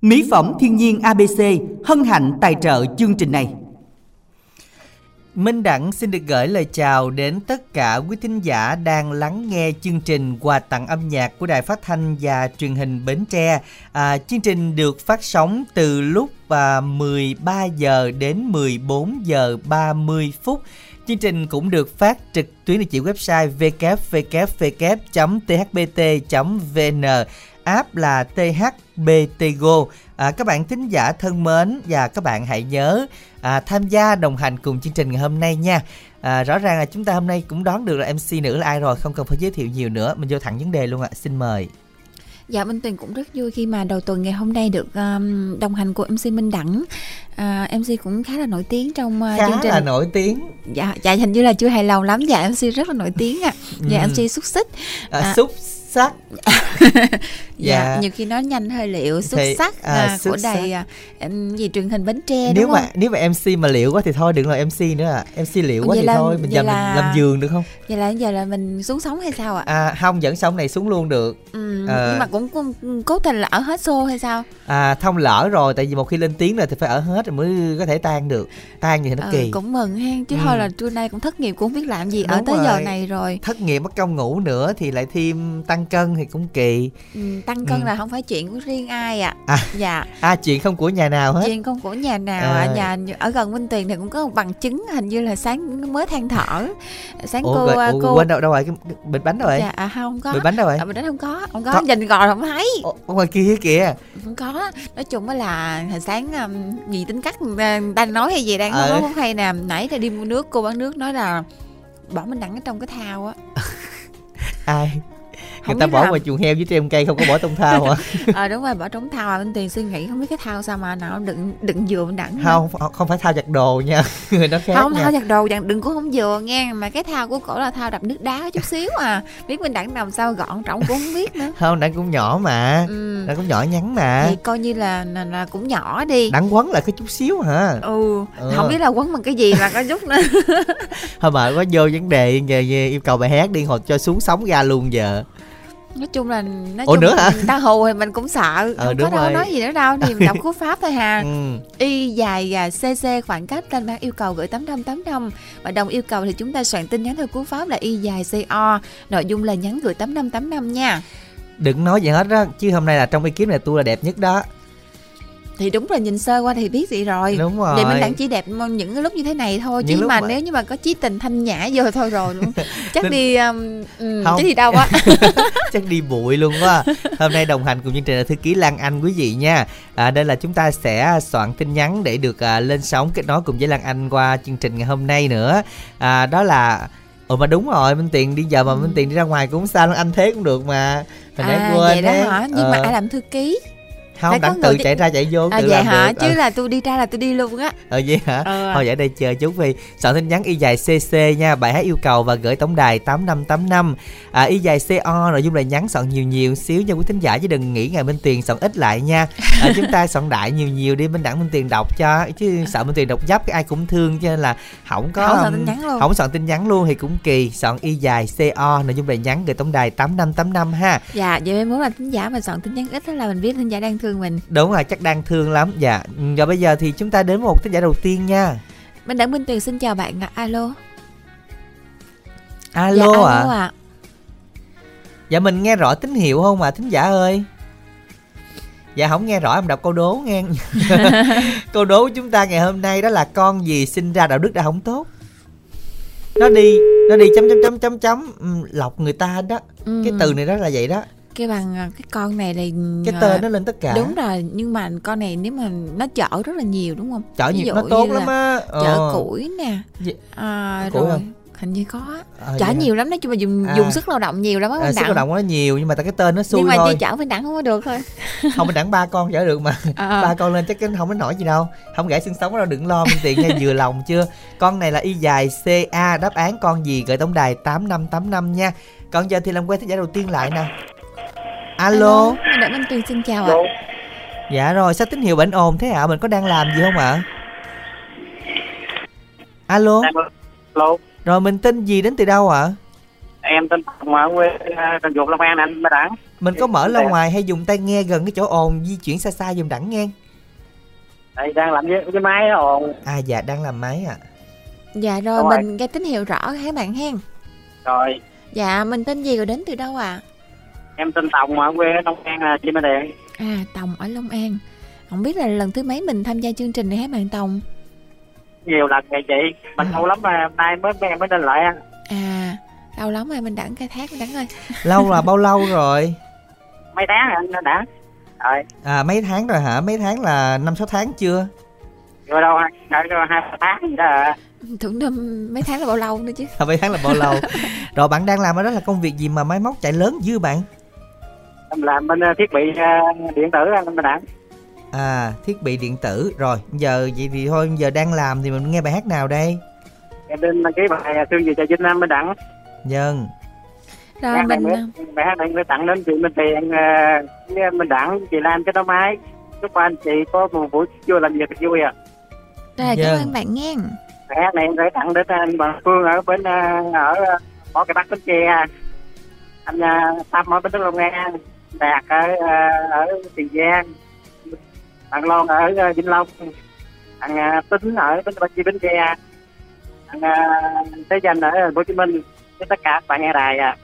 Mỹ phẩm thiên nhiên ABC hân hạnh tài trợ chương trình này. Minh Đẳng xin được gửi lời chào đến tất cả quý thính giả đang lắng nghe chương trình quà tặng âm nhạc của Đài Phát thanh và Truyền hình Bến Tre. À, chương trình được phát sóng từ lúc à, 13 giờ đến 14 giờ 30 phút. Chương trình cũng được phát trực tuyến địa chỉ website www.thbt.vn app là THBTGO. À, các bạn thính giả thân mến và các bạn hãy nhớ à, tham gia đồng hành cùng chương trình ngày hôm nay nha. À, rõ ràng là chúng ta hôm nay cũng đoán được là MC nữ là ai rồi, không cần phải giới thiệu nhiều nữa, mình vô thẳng vấn đề luôn ạ. Xin mời. Dạ Minh Tuyền cũng rất vui khi mà đầu tuần ngày hôm nay được um, đồng hành của MC Minh Đẳng. À, MC cũng khá là nổi tiếng trong uh, Khá chương trình. là nổi tiếng. Dạ, dạ hình như là chưa hài lòng lắm. Dạ MC rất là nổi tiếng ạ. À. Dạ Ừ. MC xúc xích. À, À. xúc sắc. Dạ. Dạ. nhiều khi nói nhanh hơi liệu xúc Thì, sắc à, à, xúc của đài à, em, gì truyền hình Bến Tre nếu đúng mà không? nếu mà MC mà liệu quá thì thôi đừng là MC nữa à. MC liệu quá Vậy thì là- thôi, mình làm là- làm giường được không? Vậy là giờ là mình xuống sống hay sao ạ? À không dẫn sóng này xuống luôn được. Ừ, ờ. nhưng mà cũng, cũng cố tình là ở hết show hay sao? À thông lỡ rồi tại vì một khi lên tiếng rồi thì phải ở hết rồi mới có thể tan được. Tan thì nó Ờ, kỳ. cũng mừng hen chứ Ừ. thôi là trưa nay cũng thất nghiệp cũng không biết làm gì ở Đúng tới giờ rồi. này rồi Thất nghiệp mất công ngủ nữa thì lại thêm tăng cân thì cũng kỳ. ừ, tăng cân Ừ. là không phải chuyện của riêng ai ạ À. dạ À chuyện không của nhà nào hết. chuyện không của nhà nào À. nhà ở gần Minh Tuyền thì cũng có một bằng chứng hình như là sáng mới than thở sáng Ủa, cô rồi, à, ủa, cô quên đâu đâu rồi cái cái bịch bánh đâu rồi? dạ à không có Bịch bánh đâu rồi? ở bên đó không có không có Có. nhìn gọi không thấy Ủa, ngoài kia kìa. không có nói chung là hồi sáng um, gì tính cách người ta, người ta nói hay gì đang Ờ. nói không hay nè nãy thì đi mua nước cô bán nước nói là bỏ mình đặng ở trong cái thao á Ai? Không Người ta bỏ làm. ngoài chuồng heo với trái cây không có bỏ trong thao hả? ờ đúng rồi bỏ trống thao à bên tiền suy nghĩ không biết cái thao sao mà nào đựng đựng dừa mình đặng không không phải thao giặt đồ nha. Người nó khác không nha. thao giặt đồ đừng cũng không dừa nghe mà cái thao của cổ là thao đập nước đá chút xíu à biết mình đặng làm sao gọn trọng cũng không biết nữa Không, đặng cũng nhỏ mà. ừ. Đặng cũng nhỏ nhắn mà. thì coi như là, là, là cũng nhỏ đi Đặng quấn lại cái chút xíu hả? ừ Ừ. không biết là quấn bằng cái gì mà có chút nữa Thôi mà có vô vấn đề về, về yêu cầu bài hát đi hoặc cho xuống sóng ra luôn giờ. Nói chung là nói Ủa chung nữa hả? người ta hù thì mình cũng sợ Ờ, không đúng có đâu rồi. nói gì nữa đâu thì mình đọc cú pháp thôi hà Ừ. y dài à, cc khoảng cách tên bác yêu cầu gửi 8585 và đồng yêu cầu thì chúng ta soạn tin nhắn theo cú pháp là y dài co nội dung là nhắn gửi 8585 nha Đừng nói gì hết đó, chứ hôm nay là trong ekip này tôi là đẹp nhất đó. Thì đúng là nhìn sơ qua thì biết vậy rồi. Đúng rồi. Vậy mình đặng chỉ đẹp những cái lúc như thế này thôi Những chứ mà mà- nếu như mà có chí tình thanh nhã vô thôi rồi luôn chắc Nên- đi um, um, Không. chắc đi đâu á. Chắc đi bụi luôn quá. Hôm nay đồng hành cùng chương trình là thư ký Lan Anh quý vị nha. À, đây là chúng ta sẽ soạn tin nhắn để được à, lên sóng kết nối cùng với Lan Anh qua chương trình ngày hôm nay nữa. À, đó là Ồ mà đúng rồi Minh Tiền đi giờ mà Minh Tiền đi ra ngoài cũng sao Lan Anh thế cũng được mà. Hồi nãy à quên vậy đó hả? Nhưng mà Ờ, ai làm thư ký không đặng tự đi- chạy ra chạy vô à tự vậy làm hả được. chứ Ờ. là tôi đi ra là tôi đi luôn á Ờ vậy hả? Ờ. Thôi vậy đây chờ chút vì soạn tin nhắn y dài CC nha, bài hát yêu cầu và gửi tổng đài 8585. À, y dài CO nội dung là nhắn soạn nhiều nhiều xíu nha quý thính giả chứ đừng nghĩ ngày Minh Tiền soạn ít lại nha. À, chúng ta soạn đại nhiều nhiều đi Minh Đẳng Minh Tiền đọc cho chứ sợ Minh Tiền đọc dấp cái ai cũng thương cho nên là không có Không soạn tin nhắn luôn. Không soạn tin nhắn luôn thì cũng kỳ, soạn y dài CO nội dung là nhắn gửi tổng đài 8585 ha. dạ vậy muốn là thính giả mà soạn tin nhắn ít là mình biết thính giả đang thương mình Đúng rồi, chắc đang thương lắm. Dạ. Rồi bây giờ thì chúng ta đến một thính giả đầu tiên nha. mình đặng minh tuyền xin chào bạn ạ alo Alo dạ, ạ. alo ạ Dạ mình nghe rõ tín hiệu không ạ thính giả ơi Dạ không nghe rõ em đọc câu đố nghe Câu đố của chúng ta ngày hôm nay đó là con gì sinh ra đạo đức đã không tốt Nó đi Nó đi chấm chấm chấm chấm chấm ừm, Lọc người ta đó Ừ. Cái từ này đó là vậy đó cái bằng à, cái con này là Cái à, tên nó lên tất cả. Đúng rồi nhưng mà con này nếu mà nó chở rất là nhiều đúng không? Chở nhiều nó tốt lắm á. chở Ờ. củi nè à, Củi rồi không? hình như có. Ờ, chở hả? nhiều lắm nói chung là dùng À. dùng sức lao động nhiều lắm á à, Sức lao động nó nhiều nhưng mà tại cái tên nó xui nhưng mà thôi. chở bên đẳng không có được thôi. Không mình đẳng ba con chở được mà. À. ba con lên chắc cái không có nổi gì đâu. Không gãy xương sống đâu đừng lo Minh tiền nha vừa lòng chưa? Con này là y dài ca đáp án con gì? Gửi tổng đài 8585 nha. Còn giờ thì làm quen thính giả đầu tiên lại nè alo? Đặng Minh Tuyền xin chào ạ. Dạ rồi sao tín hiệu bệnh ồn thế ạ? Mình có đang làm gì không ạ? Alo? Alo, rồi mình tên gì đến từ đâu ạ? Em tên Tùng ở quê à, Cần Duộc Long An anh mới đẳng mình có mở loa ngoài hay dùng tai nghe gần cái chỗ ồn di chuyển xa xa dùng đẳng nghe? Đây đang làm với cái máy ồn. À dạ đang làm máy ạ. À. dạ rồi rồi. mình nghe tín hiệu rõ các bạn hen? Rồi. Dạ mình tên gì rồi đến từ đâu ạ em tên Tùng ở quê Long An là Chim Điện à tòng ở long an. Không biết là lần thứ mấy mình tham gia chương trình này hả bạn tòng? Nhiều lần vậy chị. Mình lâu lắm mà hôm nay mới em mới lên lại á. à lâu lắm rồi mình đẳng khai thác mình đẳng ơi lâu là bao lâu rồi? Mấy tháng rồi anh đã rồi. À mấy tháng rồi hả? Mấy tháng là năm sáu tháng chưa? Rồi đâu hai rồi hai tháng gì đó à. tưởng đâm mấy tháng là bao lâu nữa chứ. À, mấy tháng là bao lâu. Rồi bạn đang làm ở đó là công việc gì mà máy móc chạy lớn dữ bạn em làm bên ờ, thiết bị ờ, điện tử anh mới đẳng à thiết bị điện tử. Rồi giờ vậy thì thôi giờ đang làm thì mình nghe bài hát nào đây? Em đến đăng ký bài thương gì cho Vinh Nam mới đẳng nhân rồi bài mình mới- bài hát này mới tặng đến chị Minh Tiền ờ, với Minh Đẳng chị Lan cái đó máy. Chúc anh chị có một buổi vui làm việc vui à rồi Vâng. cảm ơn bạn nghe bài hát này em gửi tặng đến anh Bằng Phương ở bên ờ, ở ờ, mỏ cái Bắc Bến Tre. Anh uh, Tâm ở bên Đức Long An Đạt ở ờ, ở Tiền Giang thằng Lon ở ờ, Vĩnh Long thằng ờ, Tính ở Bến Tre Bến Tre thằng Thế Danh ở Hồ Chí Minh với tất cả các bạn nghe đài à.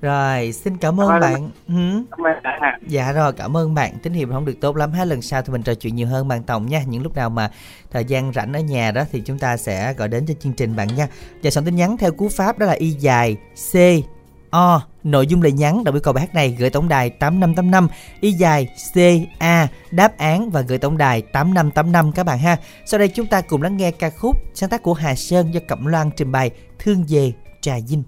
Rồi xin cảm ơn Cảm ơn. bạn. Ừ. Cảm ơn ạ. Dạ rồi cảm ơn bạn. Tín hiệu không được tốt lắm. Ha Lần sau thì mình trò chuyện nhiều hơn bạn Tổng nha. Những lúc nào mà thời gian rảnh ở nhà đó Thì chúng ta sẽ gọi đến cho chương trình bạn nha. Và soạn tin nhắn theo cú pháp đó là Y dài C O Nội dung lời nhắn đọc yêu cầu bài hát này gửi tổng đài 8585 Y dài C A, Đáp án và gửi tổng đài 8585 các bạn ha. Sau đây chúng ta cùng lắng nghe ca khúc Sáng tác của Hà Sơn do Cẩm Loan trình bày, Thương về, Trà Vinh.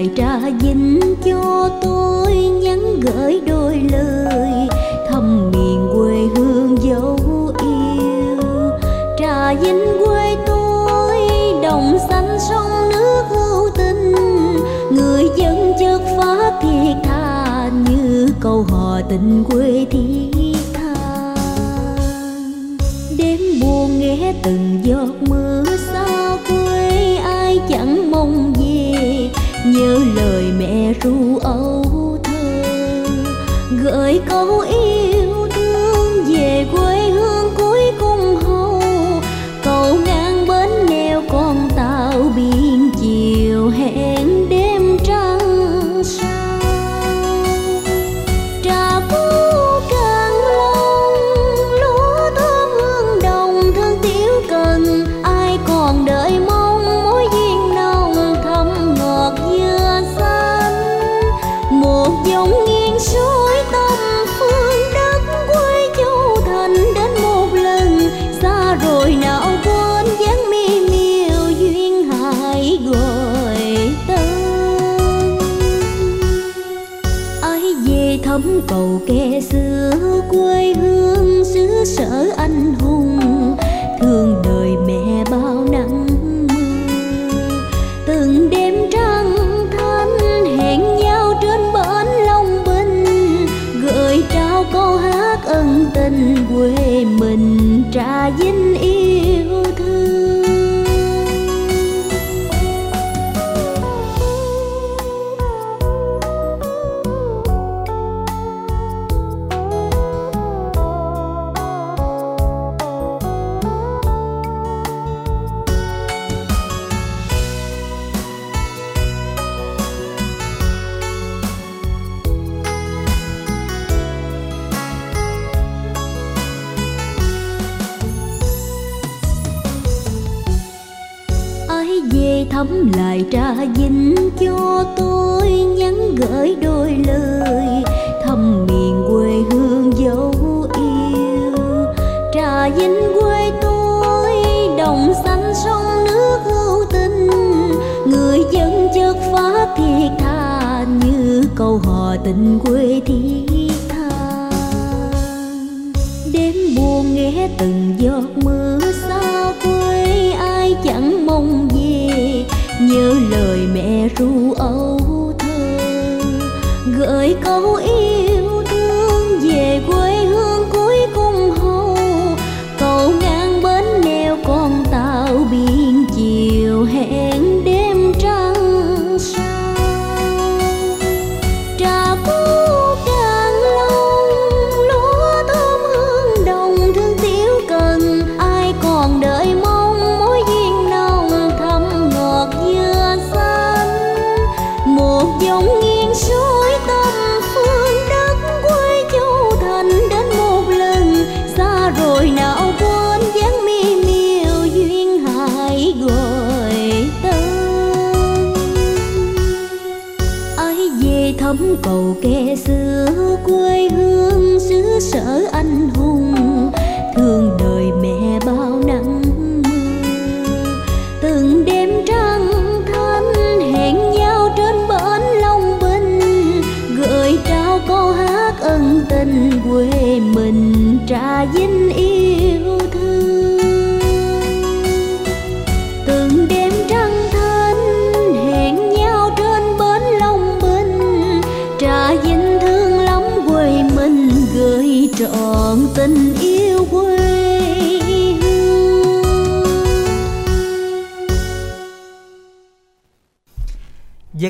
Ngài trà vinh cho tôi, nhắn gửi đôi lời. Thăm miền quê hương dấu yêu. Trà vinh quê tôi, đồng xanh sông nước hữu tình. Người dân chất phát thiệt tha, như câu hò tình quê thiết tha. Đêm buồn nghe từng giọt mưa xa nhớ lời mẹ ru âu thơ gửi câu yêu dòng nghiêng suối ta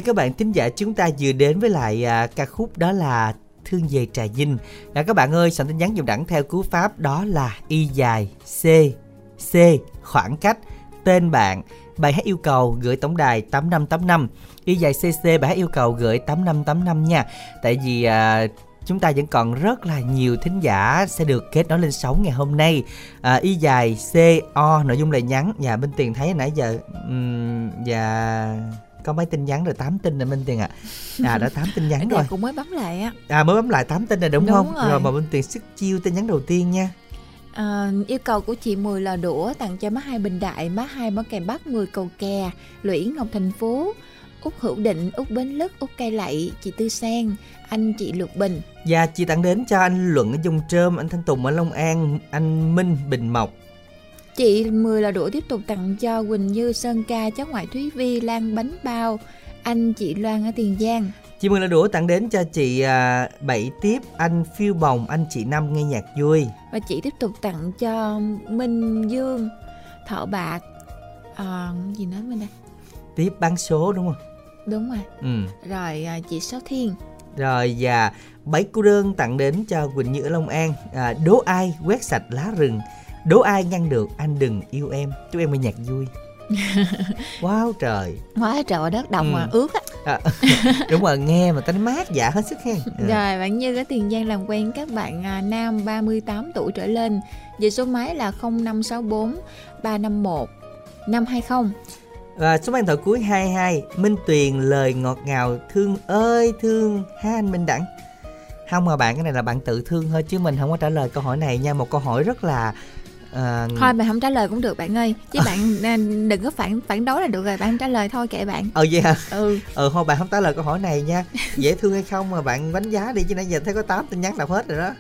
Và các bạn thính giả chúng ta vừa đến với lại à, ca khúc đó là Thương về Trà Vinh. à các bạn ơi, soạn tin nhắn dùng đẳng theo cú pháp đó là y dài C C khoảng cách tên bạn bài hát yêu cầu gửi tổng đài 8585 y dài CC bài hát yêu cầu gửi 8585 nha. Tại vì à, chúng ta vẫn còn rất là nhiều thính giả sẽ được kết nối lên sóng ngày hôm nay. À, y dài C O nội dung lời nhắn. và bên tiền thấy nãy giờ um, và dạ có mấy tin nhắn rồi 8 tin rồi Minh Tiền ạ. À. à đã 8 tin nhắn rồi. cũng mới bấm lại á À mới bấm lại 8 tin rồi đúng, Đúng không? rồi. Rồi mà Minh Tiền sức chiêu tin nhắn đầu tiên nha. À, yêu cầu của chị 10 là đũa tặng cho má hai Bình Đại, má hai món kèm bắc 10 cầu kè, Lũy Ngọc Thành Phố, Út Hữu Định, Út Bến Lức, Út Cây Lậy, chị Tư Sen, anh chị Lục Bình. Và chị tặng đến cho anh Luận ở Dòng Trơm, anh Thanh Tùng ở Long An, anh Minh Bình Mộc. Chị 10 là đũa tiếp tục tặng cho Quỳnh Như, Sơn Ca, cháu ngoại Thúy Vi, Lan Bánh Bao, anh chị Loan ở Tiền Giang. Chị mừng là đũa tặng đến cho chị à, Bảy Tiếp, anh Phiêu Bồng, anh chị Năm nghe nhạc vui. Và chị tiếp tục tặng cho Minh Dương, Thọ Bạc, à, gì nữa mình đây? Tiếp bán số đúng không? Đúng rồi. Ừ. Rồi à, chị Sáu Thiên. Rồi và bảy cô đơn tặng đến cho Quỳnh Như ở Long An. À, đố ai quét sạch lá rừng, đố ai ngăn được anh đừng yêu em. Chúc em nghe nhạc vui. wow trời Quá trời đất đồng Ừ. mà ướt á. à, đúng rồi nghe mà tánh mát dạ hết sức hen à. Rồi bạn Như ở Tiền Giang làm quen các bạn à, nam 38 tuổi trở lên về số máy là 0564 351 520 À, số điện thoại cuối 22 Minh Tuyền lời ngọt ngào thương ơi thương ha anh Minh Đẳng không mà bạn cái này là bạn tự thương thôi chứ mình không có trả lời câu hỏi này nha một câu hỏi rất là à, Thôi bạn không trả lời cũng được bạn ơi. Chứ bạn à, đừng có phản phản đối là được rồi Bạn trả lời thôi kệ bạn. Ờ vậy hả? Ừ. Ờ thôi bạn không trả lời câu hỏi này nha. Dễ thương hay không mà bạn đánh giá đi chứ nãy giờ thấy có 8 tin nhắn đọc hết rồi đó.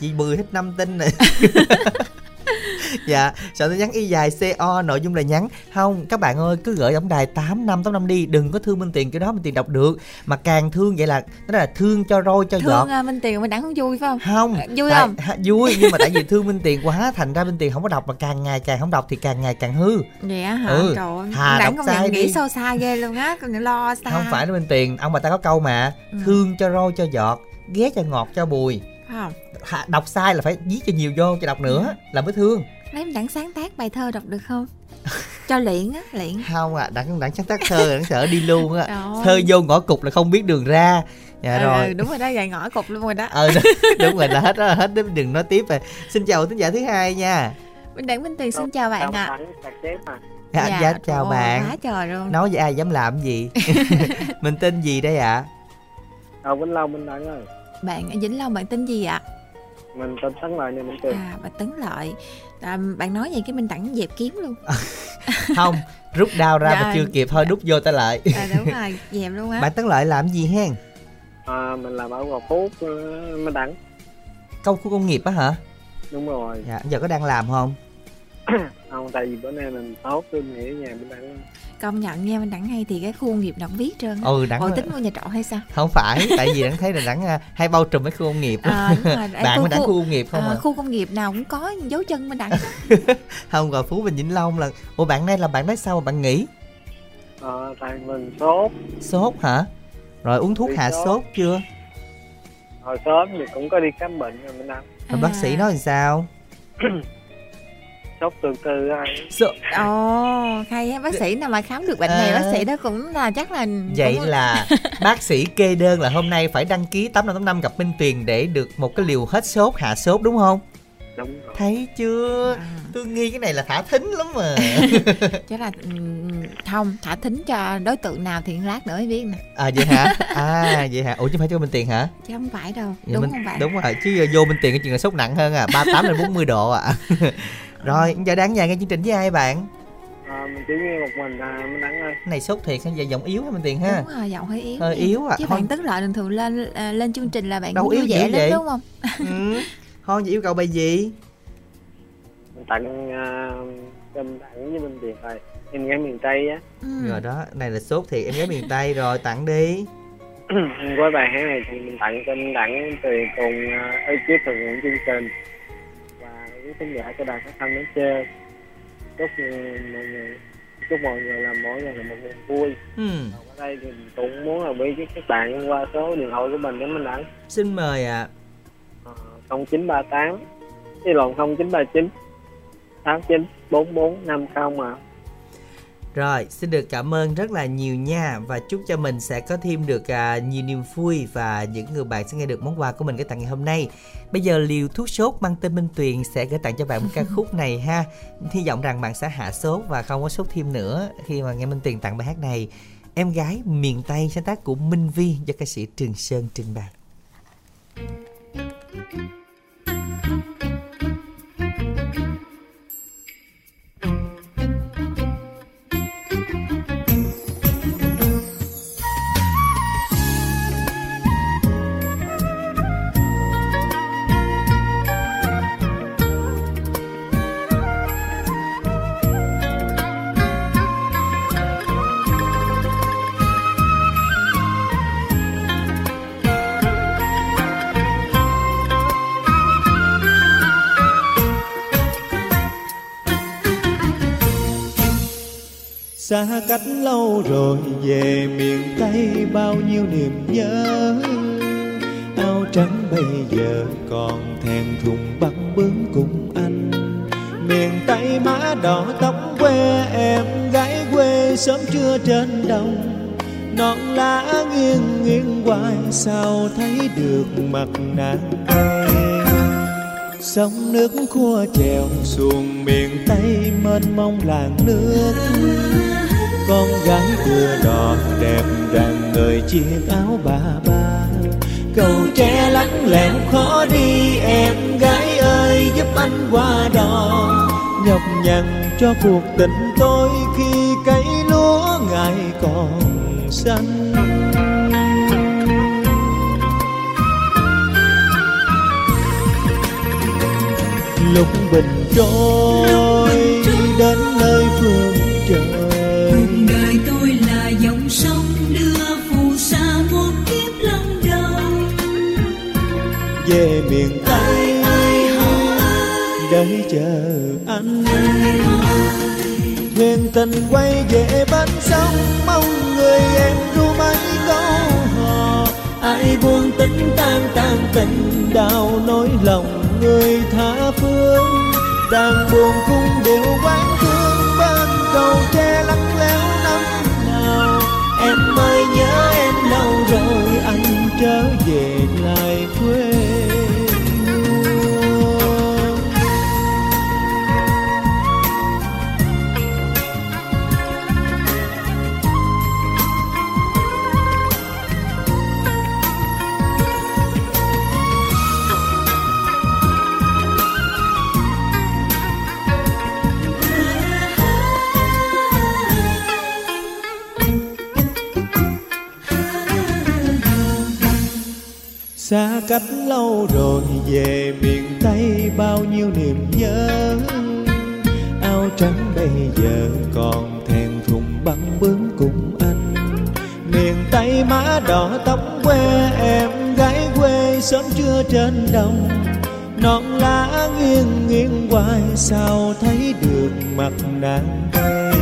Chị 10 hết 5 tin này dạ soạn tin nhắn y dài co nội dung là nhắn. Không các bạn ơi cứ gửi tổng đài tám năm tám năm đi đừng có thương minh tiền cái đó minh tiền đọc được. Mà càng thương vậy là nó là thương cho roi cho Thương à, Minh Tiền mình đẳng không vui phải không? Không À, vui tại, không? ha, vui nhưng mà tại vì thương minh tiền quá thành ra minh tiền không có đọc mà càng ngày càng không đọc thì càng ngày càng hư. Vậy á hả? Ừ, Trời ơi thà Đẳng công nhận nghĩ sâu xa ghê luôn á Còn lo xa. Không phải đó minh tiền ông bà ta có câu mà Ừ. thương cho roi cho giọt ghét cho ngọt cho bùi. Không đọc sai là phải viết cho nhiều vô cho đọc nữa Ừ. là mới thương. Lấy em đẳng sáng tác bài thơ đọc được không? Cho luyện á Luyện. Không à đặng đặng sáng tác thơ đặng sợ đi luôn á. Thơ vô ngõ cục là không biết đường ra. Dạ Ừ, rồi. ừ, đúng rồi đó gài ngõ cục luôn rồi đó. Ờ đúng rồi là hết đó hết đó đừng nói tiếp rồi. Xin chào thính giả thứ hai nha. Minh Đẳng Minh Tiền xin chào bạn ạ. mà. dạ, anh dạ, chào ồ, bạn. Quá trời luôn. Nói với ai dám làm gì? Mình tên gì đây ạ? Ờ, Vĩnh Long, Minh Đẳng ơi. Bạn ở Vĩnh Long bạn tên gì ạ Mình tên Tấn Lợi nha, Minh Tuyền. À bạn Tấn Lợi à, Bạn nói vậy cái Minh Đẳng dẹp kiếm luôn không rút đao ra mà Dạ. chưa kịp thôi đút vô ta lại À đúng rồi dẹp luôn á bạn tấn lợi làm gì hen à, mình làm ở Gò Phúc ờ, mới đẳng Câu khu công nghiệp á hả? đúng rồi Dạ, giờ có đang làm không? không tại vì bữa nay mình tốt tôi nghĩ ở nhà mình đẳng công nhận nha mình đẳng hay thì cái khu công nghiệp cũng biết trơn. Ừ, đẳng Ồ, tính mua nhà trọ hay sao Không phải, tại vì đẳng thấy là đẳng à, hay bao trùm mấy khu công nghiệp à, đúng rồi. Bạn có đẳng khu- khu công nghiệp không à, à? khu công nghiệp nào cũng có dấu chân mình đẳng Không, Gò Phú Bình Vĩnh Long là Ủa bạn đây là bạn nói sao mà bạn nghỉ? ờ, tại mình sốt Sốt hả? Rồi uống thuốc Bị hạ sốt. sốt chưa? hồi sớm thì cũng có đi khám bệnh rồi mình đẳng Rồi bác sĩ nói làm sao? sốt từ từ á Sốt. ồ hay á bác sĩ nào mà khám được bệnh này À. bác sĩ đó cũng là chắc là Vậy cũng- là bác sĩ kê đơn là hôm nay phải đăng ký 8585 gặp Minh Tuyền để được một cái liều hết sốt hạ sốt đúng không? đúng rồi Thấy chưa? À, Tôi nghi cái này là thả thính lắm mà. chắc là ừm, không thả thính cho đối tượng nào thì lát nữa mới biết nè à vậy hả? À vậy hả? Ủa chứ phải cho Minh Tuyền hả? chứ không phải đâu Dạ, đúng Minh- không bạn Đúng rồi, chứ giờ vô Minh Tuyền cái chuyện là sốt nặng hơn à, 38 lên 40 độ à. Rồi, giờ đáng nhà nghe chương trình với ai bạn? à, mình chỉ nghe một mình à, mình đẳng ơi Cái này sốt thiệt hay giờ giọng yếu hả Minh Tuyền ha? đúng rồi giọng hơi yếu Hơi yếu à. chứ Thôi- bạn tức lợi thường thường lên à, lên chương trình là bạn Đâu yếu vẻ lắm vậy? đúng không ừ. Thôi vậy yêu cầu bài gì? mình tặng à, cho mình đẳng với mình tiền rồi em gái miền tây á ừ. Rồi đó, này là sốt thiệt em gái miền Tây rồi, tặng đi. với bài hát này thì mình tặng cho anh đẳng tùy cùng uh, ekip thực hiện chương trình quý khán giả của đài phát thanh nói chơi chúc mọi người chúc mọi người làm mỗi ngày là một niềm vui Ừ. Ở đây thì mình cũng muốn là biết với các bạn qua số điện thoại của mình để mình đẳng Xin mời ạ. uh, 0938 cái lộn 0939 89 44 50 mà Rồi, xin được cảm ơn rất là nhiều nha và chúc cho mình sẽ có thêm được à, nhiều niềm vui và những người bạn sẽ nghe được món quà của mình cái tặng ngày hôm nay. Bây giờ liều thuốc sốt mang tên Minh Tuyền sẽ gửi tặng cho bạn một ca khúc này ha. Hy vọng rằng bạn sẽ hạ sốt và không có sốt thêm nữa khi mà nghe Minh Tuyền tặng bài hát này. Em gái miền Tây sáng tác của Minh Vi do ca sĩ Trường Sơn trình bày. Xa cách lâu rồi, về miền tây bao nhiêu niềm nhớ. Áo trắng bây giờ còn thèm thùng bắt bướm cùng anh. Miền tây má đỏ tóc quê em, gái quê sớm trưa trên đồng. Non lá nghiêng nghiêng hoài, sao thấy được mặt nàng em sông nước khua chèo xuồng miền tây, mênh mông làng nước con gái đưa đò đẹp đàn người chiếc áo bà ba. Cầu tre lắng lẽo khó đi em gái ơi giúp anh qua đò. Nhọc nhằn cho cuộc tình tôi khi cây lúa ngài còn xanh. Lúc bình trôi đến nơi phương trời về miền tây. Để chờ anh. Thuyền tình quay về bên sông mong người em ru mấy câu hò. Ai buông tính tan tan tình đau nỗi lòng người tha phương. Đàn buồn cung điệu quán thương bên cầu tre lắng léo năm nào. Em ơi nhớ em lâu rồi anh trở về xa cách lâu rồi về miền tây, bao nhiêu niềm nhớ. Áo trắng bây giờ còn thèm thùng băng bướm cùng anh. Miền tây má đỏ tóc quê em, gái quê sớm trưa trên đồng. Non lá nghiêng nghiêng hoài, sao thấy được mặt nàng quen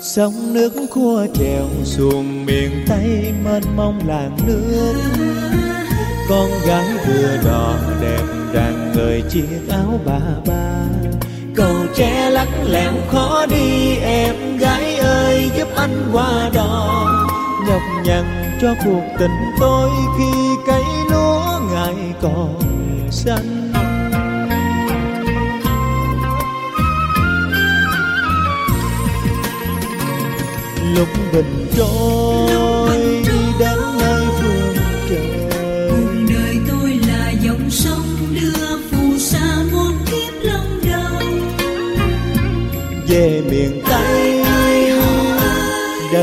sông nước khua chèo xuồng miền tây, mênh mông làng nước con gái vừa đỏ đẹp rạng người chiếc áo bà ba. Cầu tre lắc lẻo khó đi, em gái ơi, giúp anh qua đò. Nhọc nhằn cho cuộc tình tôi khi cây lúa ngày còn xanh. Lúc bình trôi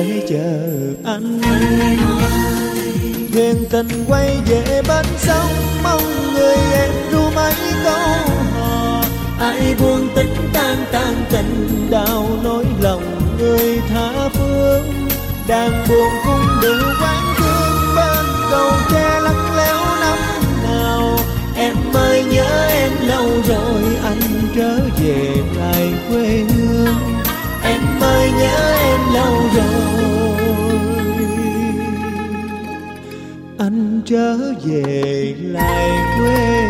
để chờ anh thuyền tình quay về bên sông, mong người em ru mấy câu hò. Ai buông tính tan tan tình đau nỗi lòng người tha phương. Đang buồn cung đường quán thương bên cầu tre lắc léo năm nào. Em ơi, nhớ em lâu rồi anh trở về lại quê hương em ơi nhớ em lâu rồi. Anh trở về lại quê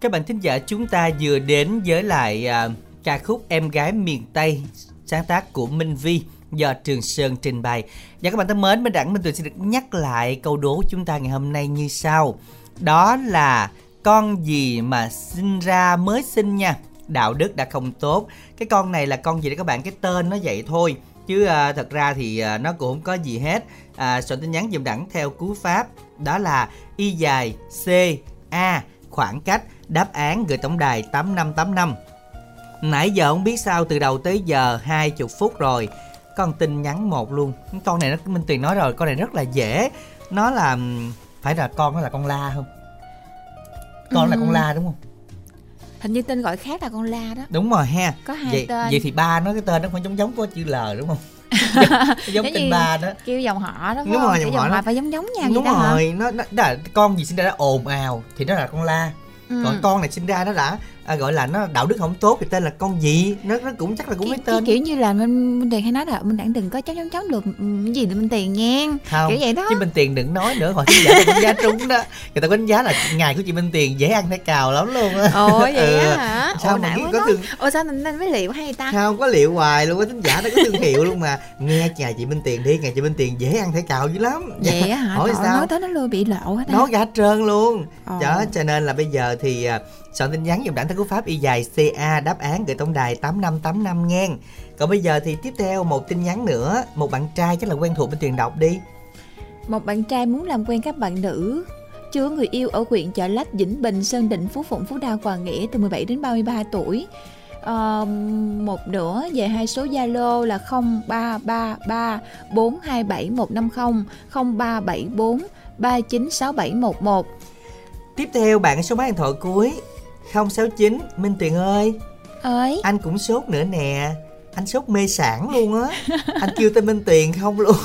Các bạn thính giả chúng ta vừa đến với lại à, ca khúc Em gái miền Tây sáng tác của Minh Vi do Trường Sơn trình bày. Và các bạn thân mến, Minh Đẳng Minh Tuyền xin được nhắc lại câu đố của chúng ta ngày hôm nay như sau. Đó là con gì mà sinh ra mới sinh nha. Đạo đức đã không tốt. Cái con này là con gì đấy các bạn? Cái tên nó vậy thôi. Chứ à, thật ra thì à, nó cũng không có gì hết. À, soạn tin nhắn dùm đẳng theo cú pháp. Đó là Y dài C A khoảng cách đáp án gửi tổng đài 8585. Nãy giờ không biết sao từ đầu tới giờ 20 phút rồi. Con tin nhắn một luôn. Con này nó Minh Tuyền nói rồi, con này rất là dễ. Nó là phải là con nó là con la không? Con là con la đúng không? hình như tên gọi khác là con la đó Đúng rồi ha. có hai Vậy, tên vậy thì ba nó cái tên nó phải giống giống có chữ L đúng không? giống tên ba đó. kêu dòng họ đó Đúng không? rồi, dòng họ dòng họ phải giống giống nhau đúng đó hả rồi, nó, nó, là con gì sinh ra đã ồn ào thì nó là con la. ừ. Còn con này sinh ra nó đã à, gọi là nó đạo đức không tốt thì tên là con gì? Nó nó cũng chắc là cũng cái, cái tên. kiểu như là mình mình tiền hay nói là mình đặng đừng có chống chống chống được gì thì mình tiền nha. Không kiểu vậy đó. chị Minh Tiền đừng nói nữa hồi giả đánh giá trúng đó. Người ta đánh giá là ngày của chị Minh Tiền dễ ăn thấy cào lắm luôn á. Ồ vậy Ừ. á hả? Sao ồ mà nãy có thương ồ sao mình nên mới liệu hay ta? Sao có liệu hoài luôn á thính giả nó có thương hiệu luôn mà. Nghe ngày chị Minh Tiền đi ngày chị Minh Tiền dễ ăn thấy cào dữ lắm. Vậy á hả? Hỏi sao? nói tới nó lôi bị lộ hết nói cả trơn luôn. Đó cho nên là bây giờ thì à, soạn tin nhắn dùng đảng thân cú pháp y dài ca đáp án gửi tổng đài tám năm tám năm nghe. Còn bây giờ thì tiếp theo một tin nhắn nữa. Một bạn trai chắc là quen thuộc bên tiền đọc đi. Một bạn trai muốn làm quen các bạn nữ. Chưa người yêu ở huyện Chợ Lách, Vĩnh Bình, Sơn Định, Phú Phụng, Phú Đa, Hòa Nghĩa từ 17 đến 33 tuổi. Ờ, một nữa về hai số Zalo là 0333 427 150 0374 396711. tiếp theo bạn số máy điện thoại cuối 069 Minh Tiền ơi. Ơi, anh cũng sốt nữa nè. Anh sốt mê sản luôn á. Anh kêu tên Minh Tiền không luôn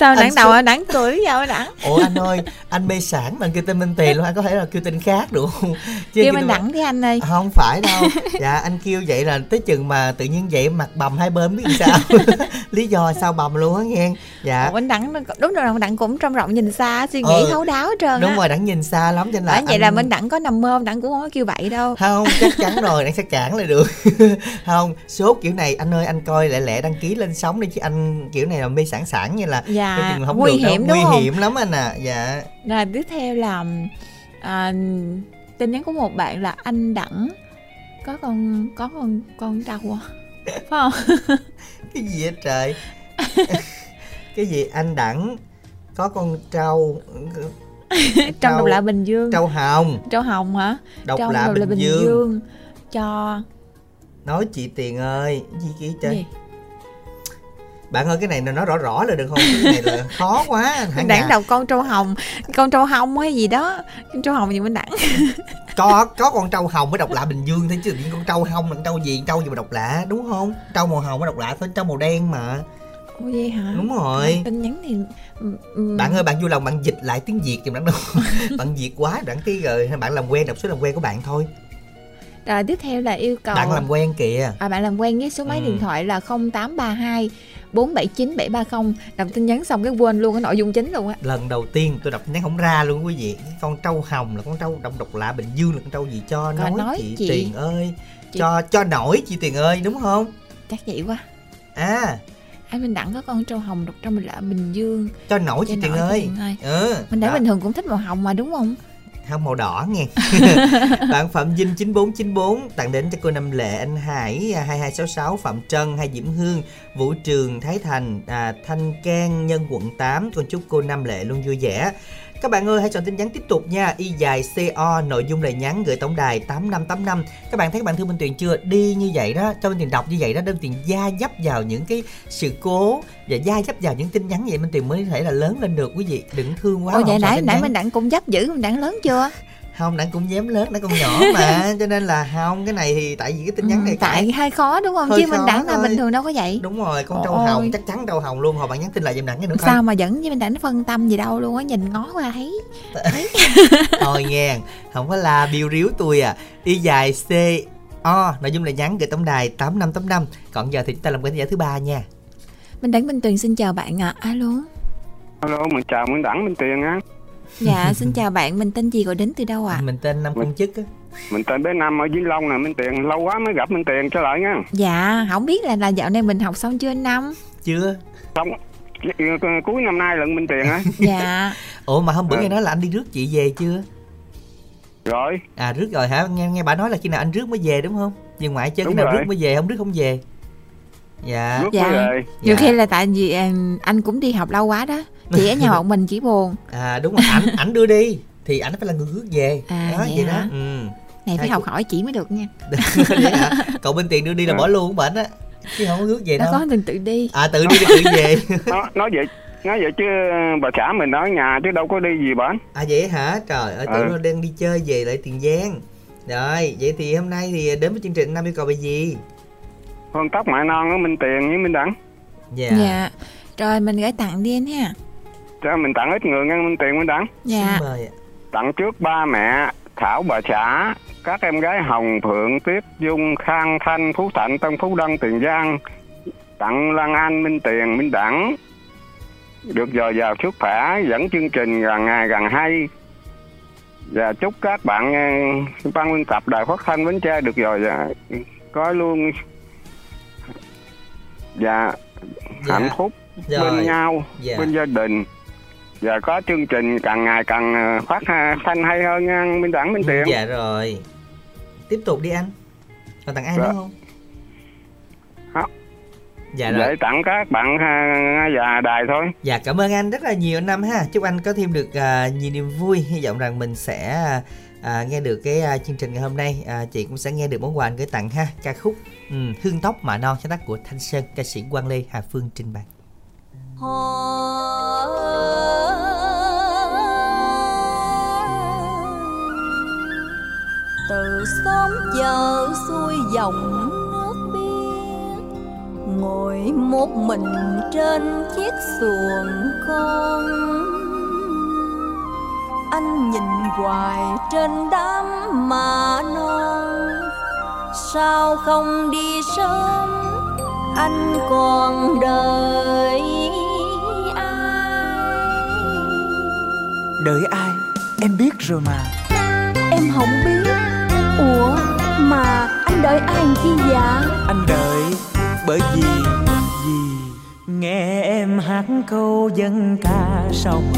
sao Anh đẳng đầu số- đẳng cười sao đẳng? ủa anh ơi anh mê sản mà anh kêu tên Minh Tiền luôn anh có thể là kêu tên khác được không Chứ Kêu tên- đẳng đi anh ơi. không phải đâu dạ anh kêu vậy là tới chừng mà tự nhiên vậy mặt bầm hai bên biết sao lý do sao bầm luôn á nghe dạ Ủa, anh đẳng đúng rồi đẳng cũng trong rộng nhìn xa suy nghĩ Ừ, thấu đáo hết trơn đúng á. rồi đẳng nhìn xa lắm cho nên là Bởi vậy anh- là mình đẳng có nằm mơ đẳng cũng không có kêu vậy đâu. không chắc chắn rồi anh sẽ cản lại được không sốt kiểu này anh ơi anh coi lẹ lẹ đăng ký lên sóng đi chứ anh kiểu này là mê sản sản như là Dạ, chừng không nguy hiểm đúng nguy không? hiểm lắm anh à dạ. Rồi tiếp theo là à, tin nhắn của một bạn là anh đẳng. Có con có con con trâu à phải không? Cái gì vậy trời? Cái gì? Anh đẳng có con trâu trong độc lạ bình dương. trâu hồng. Trâu hồng hả? Độc lạ độc bình, dương. cho. Nói chị tiền ơi gì kỹ chơi gì bạn ơi cái này nói rõ rõ là được không? Cái này là khó quá hả đảng đọc con trâu hồng con trâu hồng hay gì đó. Con trâu hồng gì bên đẳng có có con trâu hồng mới độc lạ bình dương thôi chứ con trâu hồng là con trâu gì? Trâu gì mà độc lạ đúng không? Trâu màu hồng mới độc lạ thôi trâu màu đen mà. Ủa vậy hả? Đúng rồi. tin nhắn thì bạn ơi bạn vui lòng bạn dịch lại tiếng việt giùm đặng đâu. Bạn việt quá đặng tí rồi bạn làm quen đọc số làm quen của bạn thôi. Rồi tiếp theo là yêu cầu. Bạn làm quen kìa. À bạn làm quen với số máy Ừ. điện thoại là 0832 479 730 đọc tin nhắn xong cái quên luôn cái nội dung chính luôn á. Lần đầu tiên tôi đọc tin nhắn không ra luôn quý vị. Con trâu hồng là con trâu độc độc lạ bình dương là con trâu gì cho nói, nói chị, chị- tiền ơi. chị- cho cho nổi chị tiền ơi đúng không? Chắc vậy quá. À. Anh Minh Đẳng có con trâu hồng độc trong mình lạ Bình Dương. Cho nổi chị tiền ơi. Ơi. ừ mình đã đó. bình thường cũng thích màu hồng mà đúng không không màu đỏ nghe. Bạn phạm vinh 9494 tặng đến cho cô năm lệ anh hải à, 2266 phạm trân hai diễm hương vũ trường thái thành à, thanh can nhân quận 8 con chúc cô năm lệ luôn vui vẻ các bạn ơi hãy chọn tin nhắn tiếp tục nha. Y dài co nội dung lời nhắn gửi tổng đài 8585 các bạn thấy các bạn thương Minh Tuyền chưa? Đi như vậy đó cho Minh Tuyền đọc như vậy đó đơn Tuyền gia dấp vào những cái sự cố và gia dấp vào những tin nhắn vậy Minh Tuyền mới có thể là lớn lên được. Quý vị đừng thương quá mà vậy nãy nãy nhắn. Minh Đẳng cũng dấp dữ Minh Đẳng lớn chưa không đặng cũng dám lớn đặng còn nhỏ mà. Cho nên là không cái này thì tại vì cái tin nhắn này Ừ, tại hơi khó đúng không? Hơi chứ Minh khó Đẳng là bình thường đâu có vậy. Đúng rồi con trâu hồng chắc chắn trâu hồng luôn. Hồi bạn nhắn tin lại giùm đặng cái nữa sao mà dẫn với Minh Đẳng phân tâm gì đâu luôn á nhìn ngó qua thấy thôi nghe không có la biêu riếu tôi à. Y dài c o nội dung là nhắn gửi tổng đài 8585 còn giờ thì chúng ta làm cái giải thứ ba nha. Minh Đẳng Minh Tuyền xin chào bạn ạ. Alo. Alo mình chào mình đẳng mình tiền á dạ xin chào bạn mình tên gì gọi đến từ đâu ạ? Mình tên năm công chức á. Mình tên bé năm ở vĩnh long nè minh tiền lâu quá mới gặp minh tiền trở lại nha. Dạ không biết là là dạo này mình học xong chưa anh năm chưa. Xong cuối năm nay lận minh tiền á. Dạ. Ủa mà hôm bữa Ừ. nghe nói là anh đi rước chị về chưa? Rồi. À rước rồi hả? Nghe nghe bà nói là khi nào anh rước mới về đúng không? Về ngoại chơi khi nào rồi. rước mới về không rước không về dạ. Lúc Dạ. nhiều Dạ. khi là tại vì anh cũng đi học lâu quá đó. Chị ở nhà một mình chỉ buồn. À đúng rồi. Ảnh ảnh đưa đi thì ảnh phải là người rước về. À, đó vậy vậy đó. ừ. Này phải Hai học hỏi chị mới được nha. Hả? Cậu bên tiền đưa đi là bỏ luôn bệnh á chứ không có rước về nó đâu. có từng tự đi. À tự đi thì tự về. Nói nói vậy nói vậy chứ bà xã mình ở nhà chứ đâu có đi gì bển à vậy hả? Trời ơi tưởng Ừ. nó đang đi chơi về lại tiền giang. Rồi vậy thì hôm nay thì đến với chương trình năm yêu cầu bài gì con tóc mại non ở minh tiền với minh đẳng. Dạ. Dạ. Rồi mình gửi tặng đi anh ha. Cho mình tặng ít người ngăn minh tiền minh đẳng. Dạ. Xin mời ạ. tặng trước ba mẹ thảo bà xã các em gái hồng phượng tuyết dung khang thanh phú thạnh tân phú đăng tiền giang. Tặng lan anh minh tiền minh đẳng. Được dồi dào sức khỏe dẫn chương trình gần ngày gần hay. Và chúc các bạn ờ, ban biên tập đài phát thanh bến tre được dào có luôn và Dạ. hạnh phúc. Rồi. bên nhau Dạ. bên gia đình. Và có chương trình càng ngày càng ờ, phát ha- thanh hay hơn nha minh đẳng minh tiền. Dạ rồi. Tiếp tục đi anh. Còn tặng ai Dạ. nữa không? Không. dạ rồi. Để tặng các bạn và đài thôi. Dạ cảm ơn anh rất là nhiều Năm ha. Chúc anh có thêm được à, nhiều niềm vui. Hy vọng rằng mình sẽ à, nghe được cái chương trình ngày hôm nay. Chị cũng sẽ nghe được món quà anh gửi tặng ha. Ca khúc ừ, Hương tóc mạ non sáng tác của Thanh Sơn Ca sĩ Quang Lê Hà Phương trình bày. Từ xóm chợ xuôi dòng nước biếc ngồi một mình trên chiếc xuồng con. Anh nhìn hoài trên đám mà non sao không đi sớm anh còn đợi ai? Đợi ai? Em biết rồi mà. Em không biết. Ủa mà anh đợi ai chi dạ Anh đợi bởi vì Vì Nghe em hát câu dân ca sông